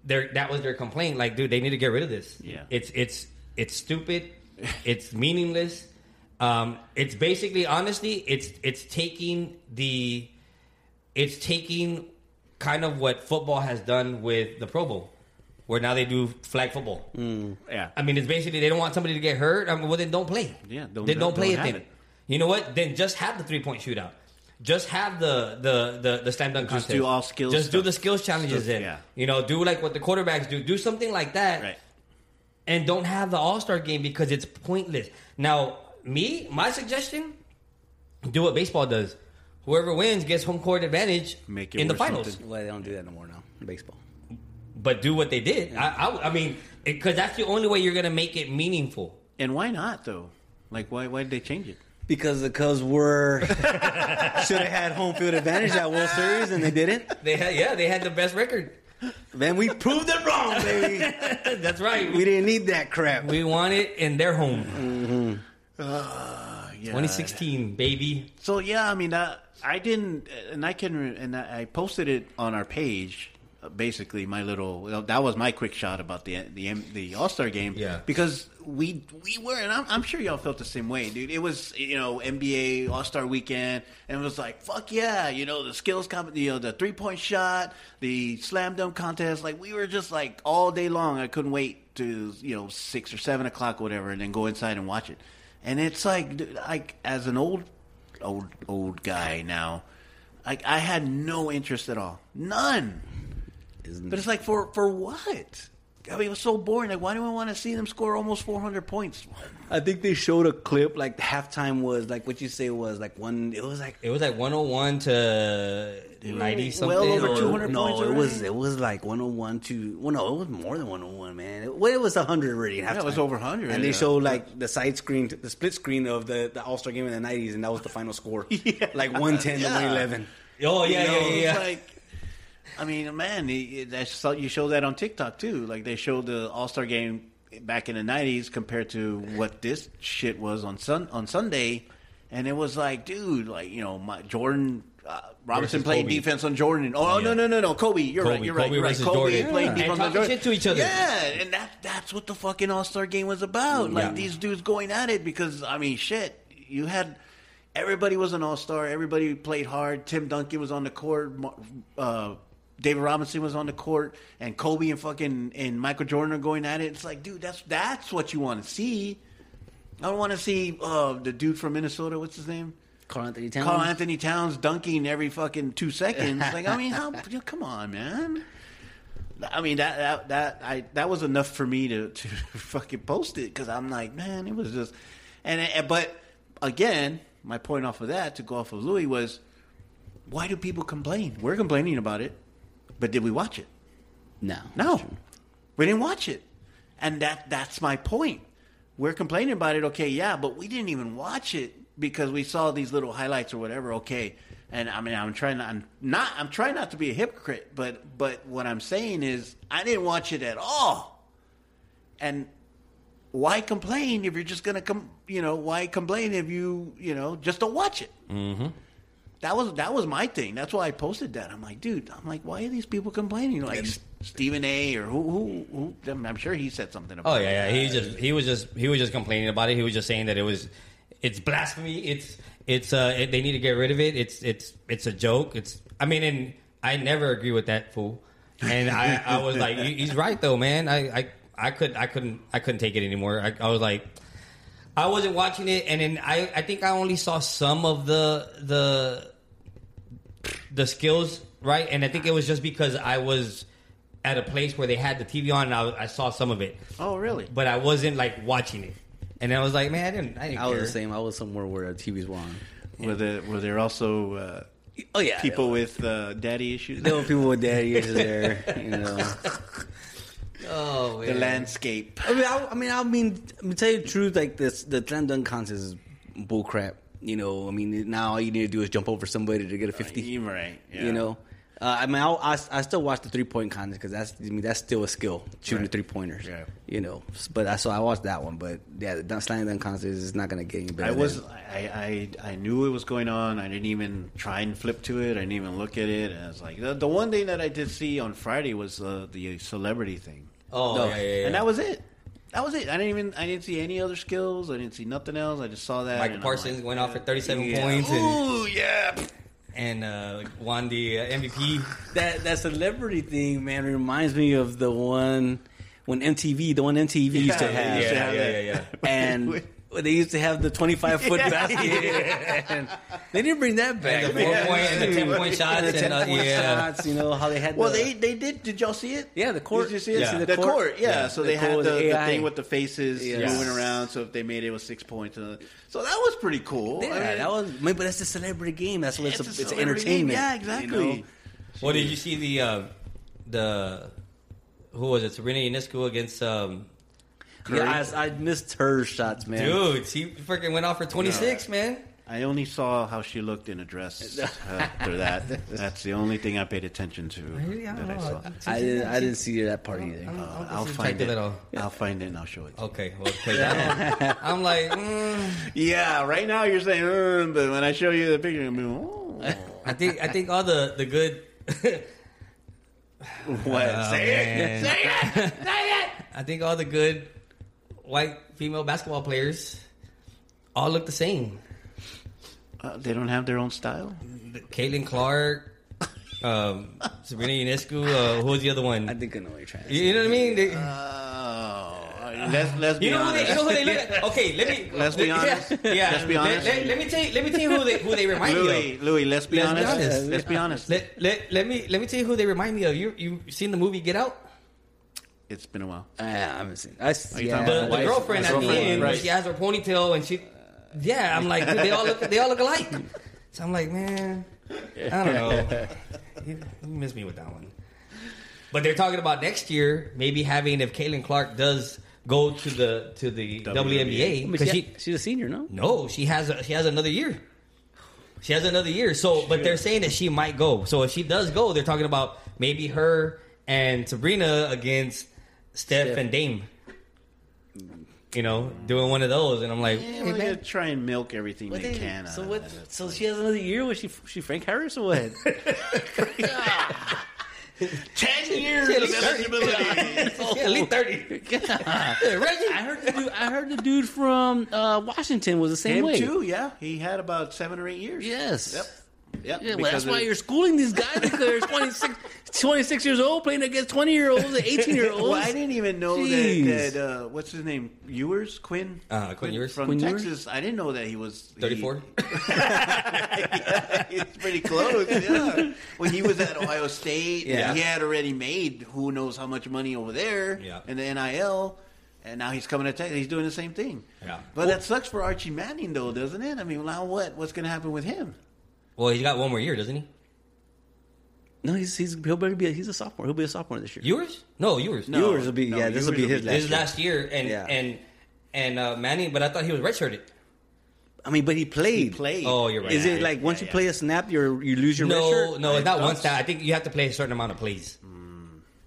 their that was their complaint. Like, dude, they need to get rid of this. Yeah. it's it's it's stupid, it's meaningless. Um, it's basically honestly, it's it's taking the it's taking kind of what football has done with the Pro Bowl, where now they do flag football. yeah. I mean, it's basically they don't want somebody to get hurt. I mean, well, then don't play. Yeah, don't- then don't, don't- play don't it. Then it. you know what? Then just have the three point shootout. Just have the the the, the slam dunk Just contest. do all skills Just do the skills challenges. Stuff, Then yeah. you know, do like what the quarterbacks do. Do something like that Right. and don't have the All Star game because it's pointless. Now, me, my suggestion: do what baseball does. Whoever wins gets home court advantage Make it in the finals. something. Well, they don't do that no more now. Baseball. But do what they did. I, I, I mean, because that's the only way you're gonna make it meaningful. And why not, though? Like, why, why did they change it? Because the Cubs were should have had home field advantage at World Series and they didn't. They had, yeah, they had the best record. Then we proved it wrong, baby. That's right. we didn't need that crap. We want it in their home. Yeah. 2016, baby. So yeah, I mean, uh, I didn't, and I can, and I I posted it on our page. Basically, my little well, that was my quick shot about the the the All Star game. Yeah. because we we were, and I'm, I'm sure y'all felt the same way, dude. It was you know NBA All Star weekend, and it was like fuck yeah, you know the skills comp, you know the three point shot, the slam dunk contest. Like we were just like all day long. I couldn't wait to you know six or seven o'clock, whatever, and then go inside and watch it. And it's like, dude, like as an old old old guy now. Like I had no interest at all, none. Isn't- But it's like for for what? I mean, it was so boring. Like, why do I want to see them score almost 400 points? I think they showed a clip like the halftime was like what you say was like one. It was like It was like 101 to 90 something. well over or- 200 no, points it was it was like 101 to well, no, it was more than 101, man. It, well, it was 100 already. Yeah, it was over 100, and they yeah. showed like the side screen, the split screen of the, the All Star game in the 90s, and that was the final score, Yeah. like 110 Yeah. to 111. Oh, yeah, You know, yeah, yeah. Yeah. It's like, I mean, man, that's you show that on TikTok too. Like they showed the All Star game back in the '90s compared to what this shit was on sun on Sunday, and it was like, dude, like you know, my Jordan. Uh, Robinson Versus playing Kobe. defense on Jordan. Oh Yeah. no no no no Kobe, you're Kobe. right, you're right, Kobe you're right. versus Kobe Jordan. playing Yeah. defense And on Jordan. shit to each other. Yeah, and that that's what the fucking All Star game was about. Like these dudes going at it because I mean, shit, you had everybody was an All Star. Everybody played hard. Tim Duncan was on the court. Uh, David Robinson was on the court, and Kobe and fucking and Michael Jordan are going at it. It's like, dude, that's that's what you want to see. I don't want to see uh, the dude from Minnesota. What's his name? Karl-Anthony Towns. Karl-Anthony Towns dunking every fucking two seconds. like, I mean, how? Come on, man. I mean that that that I that was enough for me to to fucking post it because I'm like, man, it was just, and, and but again, my point off of that to go off of Louis was, why do people complain? We're complaining about it, but did we watch it? No, No, we didn't watch it, and that that's my point. We're complaining about it, okay, yeah, but we didn't even watch it because we saw these little highlights or whatever, okay. And I mean, I'm trying not, I'm not, I'm trying not to be a hypocrite, but but what I'm saying is, I didn't watch it at all, and why complain if you're just gonna come? You know, why complain if you you know just don't watch it? Mm-hmm. That was that was my thing. That's why I posted that. I'm like, dude, I'm like, why are these people complaining? Like Stephen A. or who, who, who? I'm sure he said something about. Oh yeah, yeah. He just he was just he was just complaining about it. He was just saying that it was it's blasphemy. It's it's uh it, they need to get rid of it. It's it's it's a joke. It's I mean, and I never agree with that fool. And I I was like, he's right though, man. I I I could I couldn't I couldn't take it anymore. I, I was like. I wasn't watching it, and then I, I think I only saw some of the the the skills, right? And I think it was just because I was at a place where they had the TV on, and I, I saw some of it Oh really? but I wasn't like watching it. And I was like, man, I didn't. I didn't I was the same. I was somewhere where the TVs were on. Were there were there also uh, Oh yeah, people with uh, daddy issues? There were people with daddy issues there, you know. Oh, the landscape. I mean, I, I mean, I mean, to tell you the truth, like this, the slam dunk contest is bullcrap. You know, I mean, now all you need to do is jump over somebody to get a fifty. You're right. yeah. You know, uh, I mean, I, I, still watch the three point contest because that's, I mean, that's still a skill shooting Right. three pointers. Yeah. You know, but I so I watched that one, but yeah, the slam dunk contest is not gonna get any better. I was I, I I knew it was going on. I didn't even try and flip to it. I didn't even look at it. And I was like, the, the one thing that I did see on Friday was uh, the celebrity thing. Oh, No. yeah, yeah, yeah. and that was it. That was it. I didn't even. I didn't see any other skills. I didn't see nothing else. I just saw that. Michael Parsons like, went off for 37 Yeah. points and, Ooh yeah. and uh, won the uh, MVP. that that celebrity thing, man, reminds me of the one when MTV, the one MTV used to Yeah, have, used to yeah, have yeah, that. yeah, yeah. and they used to have the twenty-five foot basket. and they didn't bring that back. And the four man. point and the 10 point shots. And the And, uh, point yeah. shots, you know how they had. Well, the, they they did. Did y'all see it? yeah, the court. Did you see it? Yeah. The, The court, court, yeah. yeah. So The they had the, the the thing with the faces Yes. moving around. So if they made it with six points, uh, so that was pretty cool. Yeah, I mean, that was. But that's a celebrity game. That's what it's. It's a, a it's entertainment. game. Yeah, you exactly. know? Well, did you see the uh, the who was it? Sabrina Ionescu against um, Yeah, I, I missed her shots, man. dude. She freaking went off for 26, man. I only saw how she looked in a dress after that. That's the only thing I paid attention to Really? That I saw. I didn't. I didn't see that part either. I'm- Uh, I'm I'll find it. attractive at all. I'll find it and I'll show it. Okay, well, 'cause I don't- I'm like, mm, Yeah, right now you're saying, uh, but when I show you the picture, you'll be, oh. I think I think all the the good. what? Oh, Say man. it. Say it. Say it. I think all the good white female basketball players all look the same. Uh, they don't have their own style. Caitlin Clark, um, Sabrina Ionescu. Uh, who was the other one? I think I know what you're trying to say. you know what I mean? They, Oh, let's let's be you know who they, honest. you know who they look at? Okay, let me. Let's be honest. Yeah, yeah. Let's be honest. Let, let me tell you. Let me tell you who they who they remind me Louis, of. Louis, let's be Let's be honest. honest. Let's be honest. Let, let, let me let me tell you who they remind me of. You you seen the movie Get Out? It's been a while. Ah, I haven't seen. I, s- Are yeah, talking The, about the girlfriend at the end, right. she has her ponytail and she. Yeah, I'm like, dude, they all look they all look alike. So I'm like, man, I don't know. You, you missed me with that one. But they're talking about next year maybe having if Caitlin Clark does go to the to the WNBA. WNBA because she, she she's a senior, no? no she has a, she has another year. She has another year. So, but they're saying that she might go. So if she does go, they're talking about maybe her and Sabrina against Steph, Steph. and Dame. You know, doing one of those, and I'm like, Yeah, hey, we're man, gonna try and milk everything What they they- can. so out of what? it. So she has another year? Was she she Frank Harris or what? Ten years at of least 30. eligibility. Yeah, at least thirty. Reggie, I heard the dude, I heard the dude from uh, Washington was the same Him way. too. Yeah, he had about seven or eight years. Yes. Yep. Yep. Yeah, well, that's why you're schooling these guys because they're 26, 26 years old playing against 20 year olds and 18 year olds. Well, I didn't even know Jeez. that. that uh, what's his name? Ewers, Quinn. Uh, Quinn Ewers. from Quinn Ewers? Texas. I didn't know that he was he- 34. yeah, it's pretty close. Yeah, when he was at Ohio State, Yeah. he had already made who knows how much money over there Yeah. in the NIL, and now he's coming to Texas. He's doing the same thing. Yeah. but that sucks for Archie Manning, though, doesn't it? I mean, now what? What's going to happen with him? Well, he's got one more year, doesn't he? No, he's he's he'll better be a, he's a sophomore. He'll be a sophomore this year. Yours? No, yours. No. Yours will be no, yeah. This will be his last. This is year. last year, and Yeah. and and uh, Manning, but I thought he was redshirted. I mean, but he played. He played. Oh, you're right. Is it Yeah, like once yeah, you yeah. play a snap, you you lose your red No, shirt? no, it's not I one thought- I think you have to play a certain amount of plays.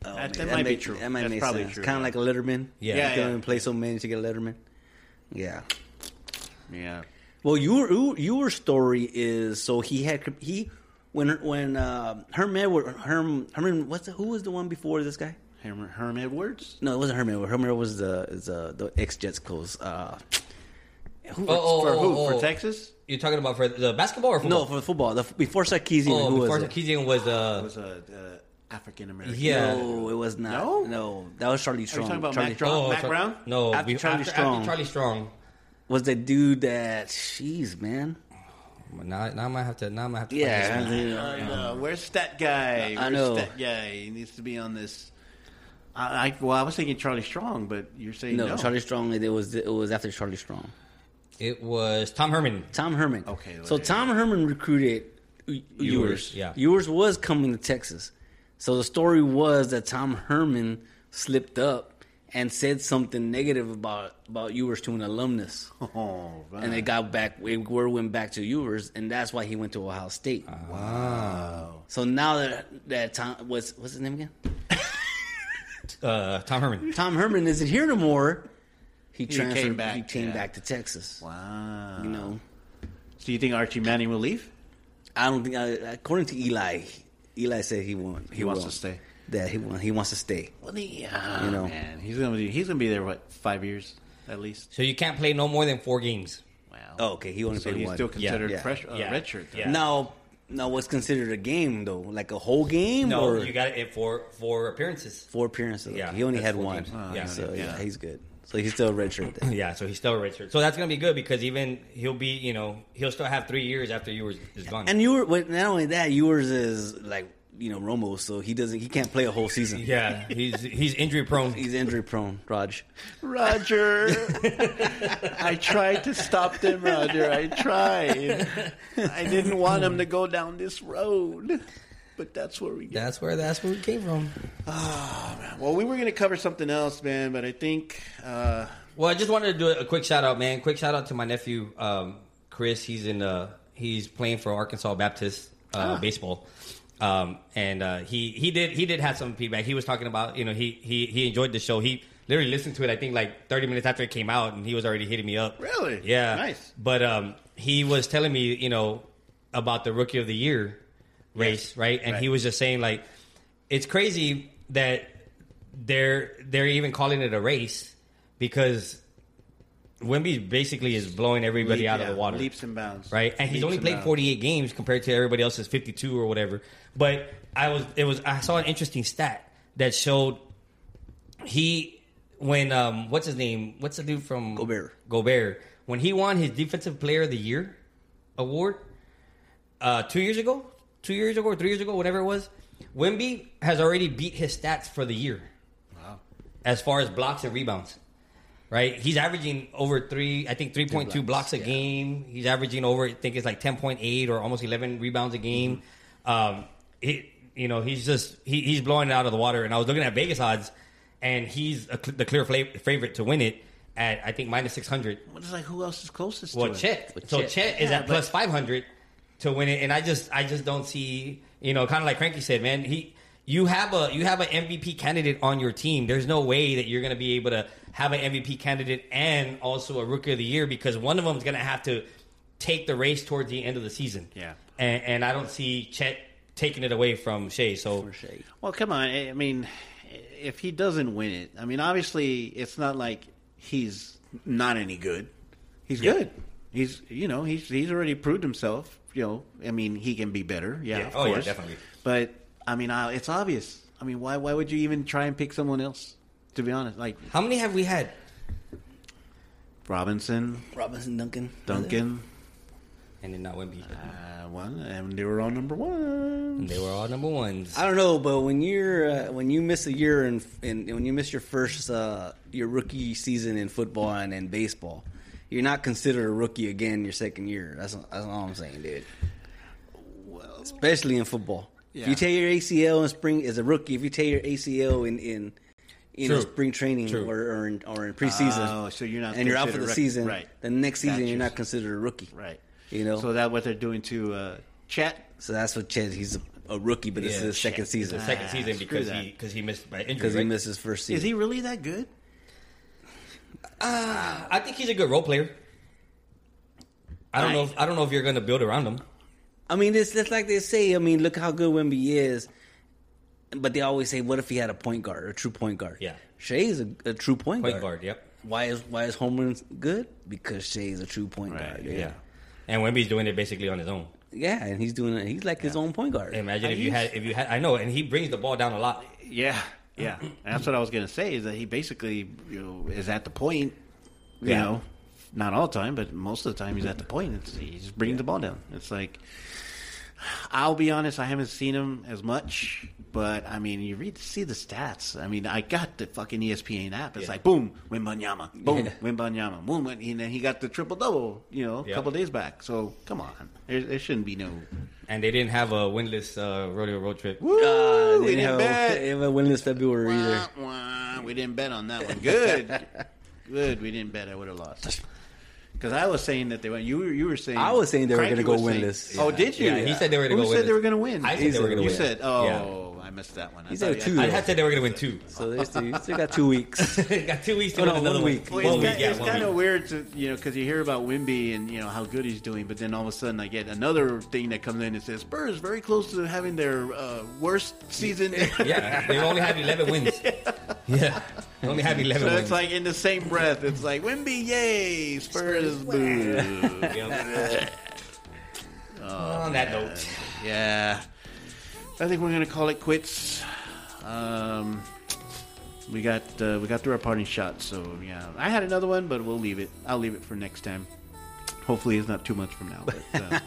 Oh, That- man, that might be true. That might That's make probably sense. true, Kind of yeah. like a Letterman. Yeah. you Yeah, can yeah. only play so many to get a Letterman. Yeah. Yeah. Well, your your- your story is so he had he when when uh, Herm Edward Herm Herman what's the, who was the one before this guy? Herm, Herm Edwards? No, it wasn't Herm Edward. Herm Edward was the is uh, the ex Jets coach. Uh, who, Oh, oh, For who? oh, For oh. Texas? You're talking about for the basketball or football? no, for the football. The, before Sarkisian, oh, who before was it? Sarkisian was It uh, was a uh, African American. Yeah. No, it was not. No? No, that was Charlie Strong. Are you talking about Charlie Mac Strong? oh, Mac Char- Brown? No, After be- Charlie after, Strong. After Charlie Strong. Was the dude that? Jeez, man. Now, now I might have to. Now I might have to. Yeah. I know. Uh, where's that guy? I Where's know. that guy? He needs to be on this. I, I well, I was thinking Charlie Strong, but you're saying No, no. Charlie Strong. It was it was after Charlie Strong. It was Tom Herman. Tom Herman. Okay, So there Tom Herman recruited Ewers. yeah. Ewers was coming to Texas. So the story was that Tom Herman slipped up and said something negative about about Ewers to an alumnus, Oh, man. and it got back. Word went back to Ewers, and that's why he went to Ohio State. wow. So now that that Tom what's what's his name again? Uh, Tom Herman. Tom Herman isn't here no more. He He transferred. came back, he came yeah. back to Texas. Wow. You know, So you think Archie Manning will leave? I don't think. I, according to Eli, Eli said he won't. He wants won't. to stay. That he he wants to stay. Well, yeah, You know. man, he's gonna be he's gonna be there what five years at least. So you can't play no more than four games. Wow. Oh, okay. He only so played he's one. still considered yeah. fresh uh, Yeah. redshirt. though. Yeah. Now, now, what's considered a game though? Like a whole game No, or you got it for four appearances. four appearances? Yeah, he only had one. Oh, yeah, so yeah. Yeah. he's good. So he's still a redshirt. Then. Yeah, so he's still a redshirt. So that's gonna be good because even he'll be, you know, he'll still have three years after yours is gone. and you were but not only that, yours is like you know Romo, so he doesn't he can't play a whole season. yeah, he's he's injury prone. He's injury prone, Raj. Roger, I tried to stop them, Roger. I tried. I didn't want him to go down this road, but that's where we get. That's where that's where we came from. Oh, man. well, we were going to cover something else, man, but I think uh, Well, I just wanted to do a quick shout out, man. Quick shout out to my nephew, um, Chris. He's in uh he's playing for Arkansas Baptist uh, baseball. Um, and uh, he he did he did have some feedback. He was talking about you know he he he enjoyed the show. He literally listened to it. I think like 30 minutes after it came out, and he was already hitting me up. Really? Yeah. Nice. But um, he was telling me you know about the rookie of the year race, right? And Right. he was just saying like it's crazy that they're they're even calling it a race because Wemby basically is blowing everybody Leap- out of yeah, the water Leaps and bounds. right? And he's Leaps only and played bounds. 48 games compared to everybody else's 52 or whatever. But I was it was I saw an interesting stat that showed he when um what's his name? What's the dude from Gobert. Gobert when he won his defensive player of the year award uh 2 years ago, 2 years ago or 3 years ago, whatever it was, Wemby has already beat his stats for the year. Wow. As far as blocks and rebounds right? He's averaging over three, I think three point two blocks a game. He's averaging over, I think it's like ten point eight or almost eleven rebounds a game. Um, he, you know, he's just he, he's blowing it out of the water. And I was looking at Vegas odds, and he's a, the clear favorite to win it at I think minus six hundred. What is like who else is closest Well, to it? Chet, With so Chet. Chet is Yeah, at plus five hundred to win it, and I just I just don't see you know kind of like Cranky said, man. He you have a you have an MVP candidate on your team. There's no way that you're going to be able to have an MVP candidate and also a Rookie of the Year because one of them is going to have to take the race towards the end of the season. Yeah. and, and I don't see Chet taking it away from Shai. So For Shai. Well, come on. I I mean, if he doesn't win it, I mean, obviously, it's not like he's not any good. He's Yeah. good. He's, you know, he's he's already proved himself. You know, I mean, he can be better. Yeah, Yeah. of Oh, yeah, course. definitely. But I mean, uh, it's obvious. I mean, why why would you even try and pick someone else? To be honest, like how many have we had? Robinson, Robinson Duncan. Duncan, And then not Wemby. uh, one, and they were all number one. And they were all number ones. I don't know, but when you're uh, when you miss a year and and when you miss your first uh, your rookie season in football and in baseball, you're not considered a rookie again your second year. That's that's all I'm saying, dude. Well, Especially in football. If you tear your ACL in spring as a rookie, if you tear your ACL in in you know True. spring training True. or or in, or in preseason, Oh, so you're not and you're out for the rec- season, right. The next season, Gotcha. you're not considered a rookie, Right. You know, So that what they're doing to uh, Chet. so that's what Chet. He's a, a rookie, but it's Yeah, his second season the second Ah, season screw because that. he because he missed by injury. because he right? missed his first season. Is he really that good? I think he's a good role player. I don't know. If, I don't know if you're going to build around him. I mean, it's just like they say. I mean, look how good Wemby is. But they always say, "What if he had a point guard, a true point guard?" Yeah. Shai is a, a true point, Point guard. guard. Yep. Why is why is Holmgren good? Because Shai is a true point Right, guard. Yeah. And Wemby's doing it basically on his own. yeah, and he's doing it. He's like his own point guard. Imagine I if you had if you had. I know, and he brings the ball down a lot. Yeah, yeah. And that's what I was gonna say. Is that he basically you know is at the point. You Yeah. know, not all the time, but most of the time he's at the point. It's, he just brings the ball down. It's like. I'll be honest, I haven't seen him as much, but I mean, you read see the stats. I mean, I got the fucking ESPN app. It's Yeah. like boom, Wembanyama, boom, Yeah. Wembanyama, boom, and then he got the triple double. You know, a Yeah. couple days back. So come on, there, there shouldn't be no. And they didn't have a winless uh, rodeo road trip. Woo, Uh, we they didn't have, bet. have a winless February either. Wah, wah. We didn't bet on that one. Good, good. We didn't bet. I would have lost. Because I was saying that they went. You were you were saying. I was saying they were gonna go was saying- winless. Oh, did you? Yeah, he said they were gonna Who go said they were going to win? I said they were going to win. You said, "Oh, missed that one." I He thought said you- two. I had said they were going to win two. So they still, you still got two weeks. got two weeks to Oh, win no, another one one. week. Well, One it's week, kind, yeah, it's one kind of weird to you know because you hear about Wemby and you know how good he's doing, but then all of a sudden I get another thing that comes in and says Spurs very close to having their uh, worst season. Yeah, they only have eleven wins. Yeah, they only have eleven So wins. it's like in the same breath, it's like Wemby, yay, Spurs, boo. Yeah. On that note, Yeah, I think we're gonna call it quits. Um, we got uh, we got through our parting shot, so yeah. I had another one, but we'll leave it. I'll leave it for next time. Hopefully, it's not too much from now. But, uh,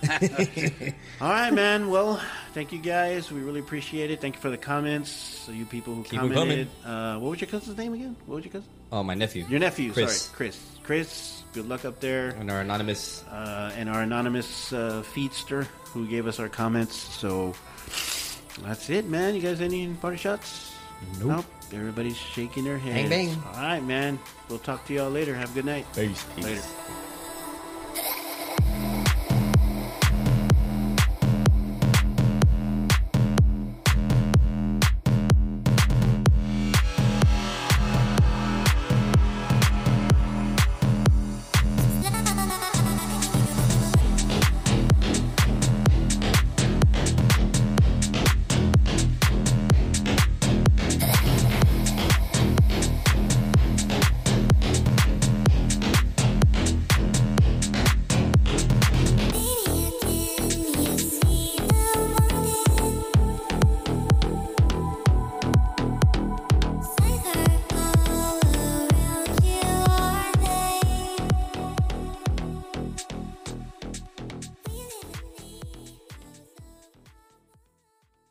all right, man. Well, thank you guys. We really appreciate it. Thank you for the comments. So you people who Keep 'em commented. Uh, what was your cousin's name again? What was your cousin? oh my nephew, Your nephew. Chris. Sorry, Chris. Chris. Good luck up there and our anonymous. uh, and our anonymous uh, feedster who gave us our comments. So that's it, man. You guys any party shots? Nope. nope. Everybody's shaking their heads. Bang, bang. All right, man. We'll talk to y'all later. Have a good night. Peace. Peace. Later.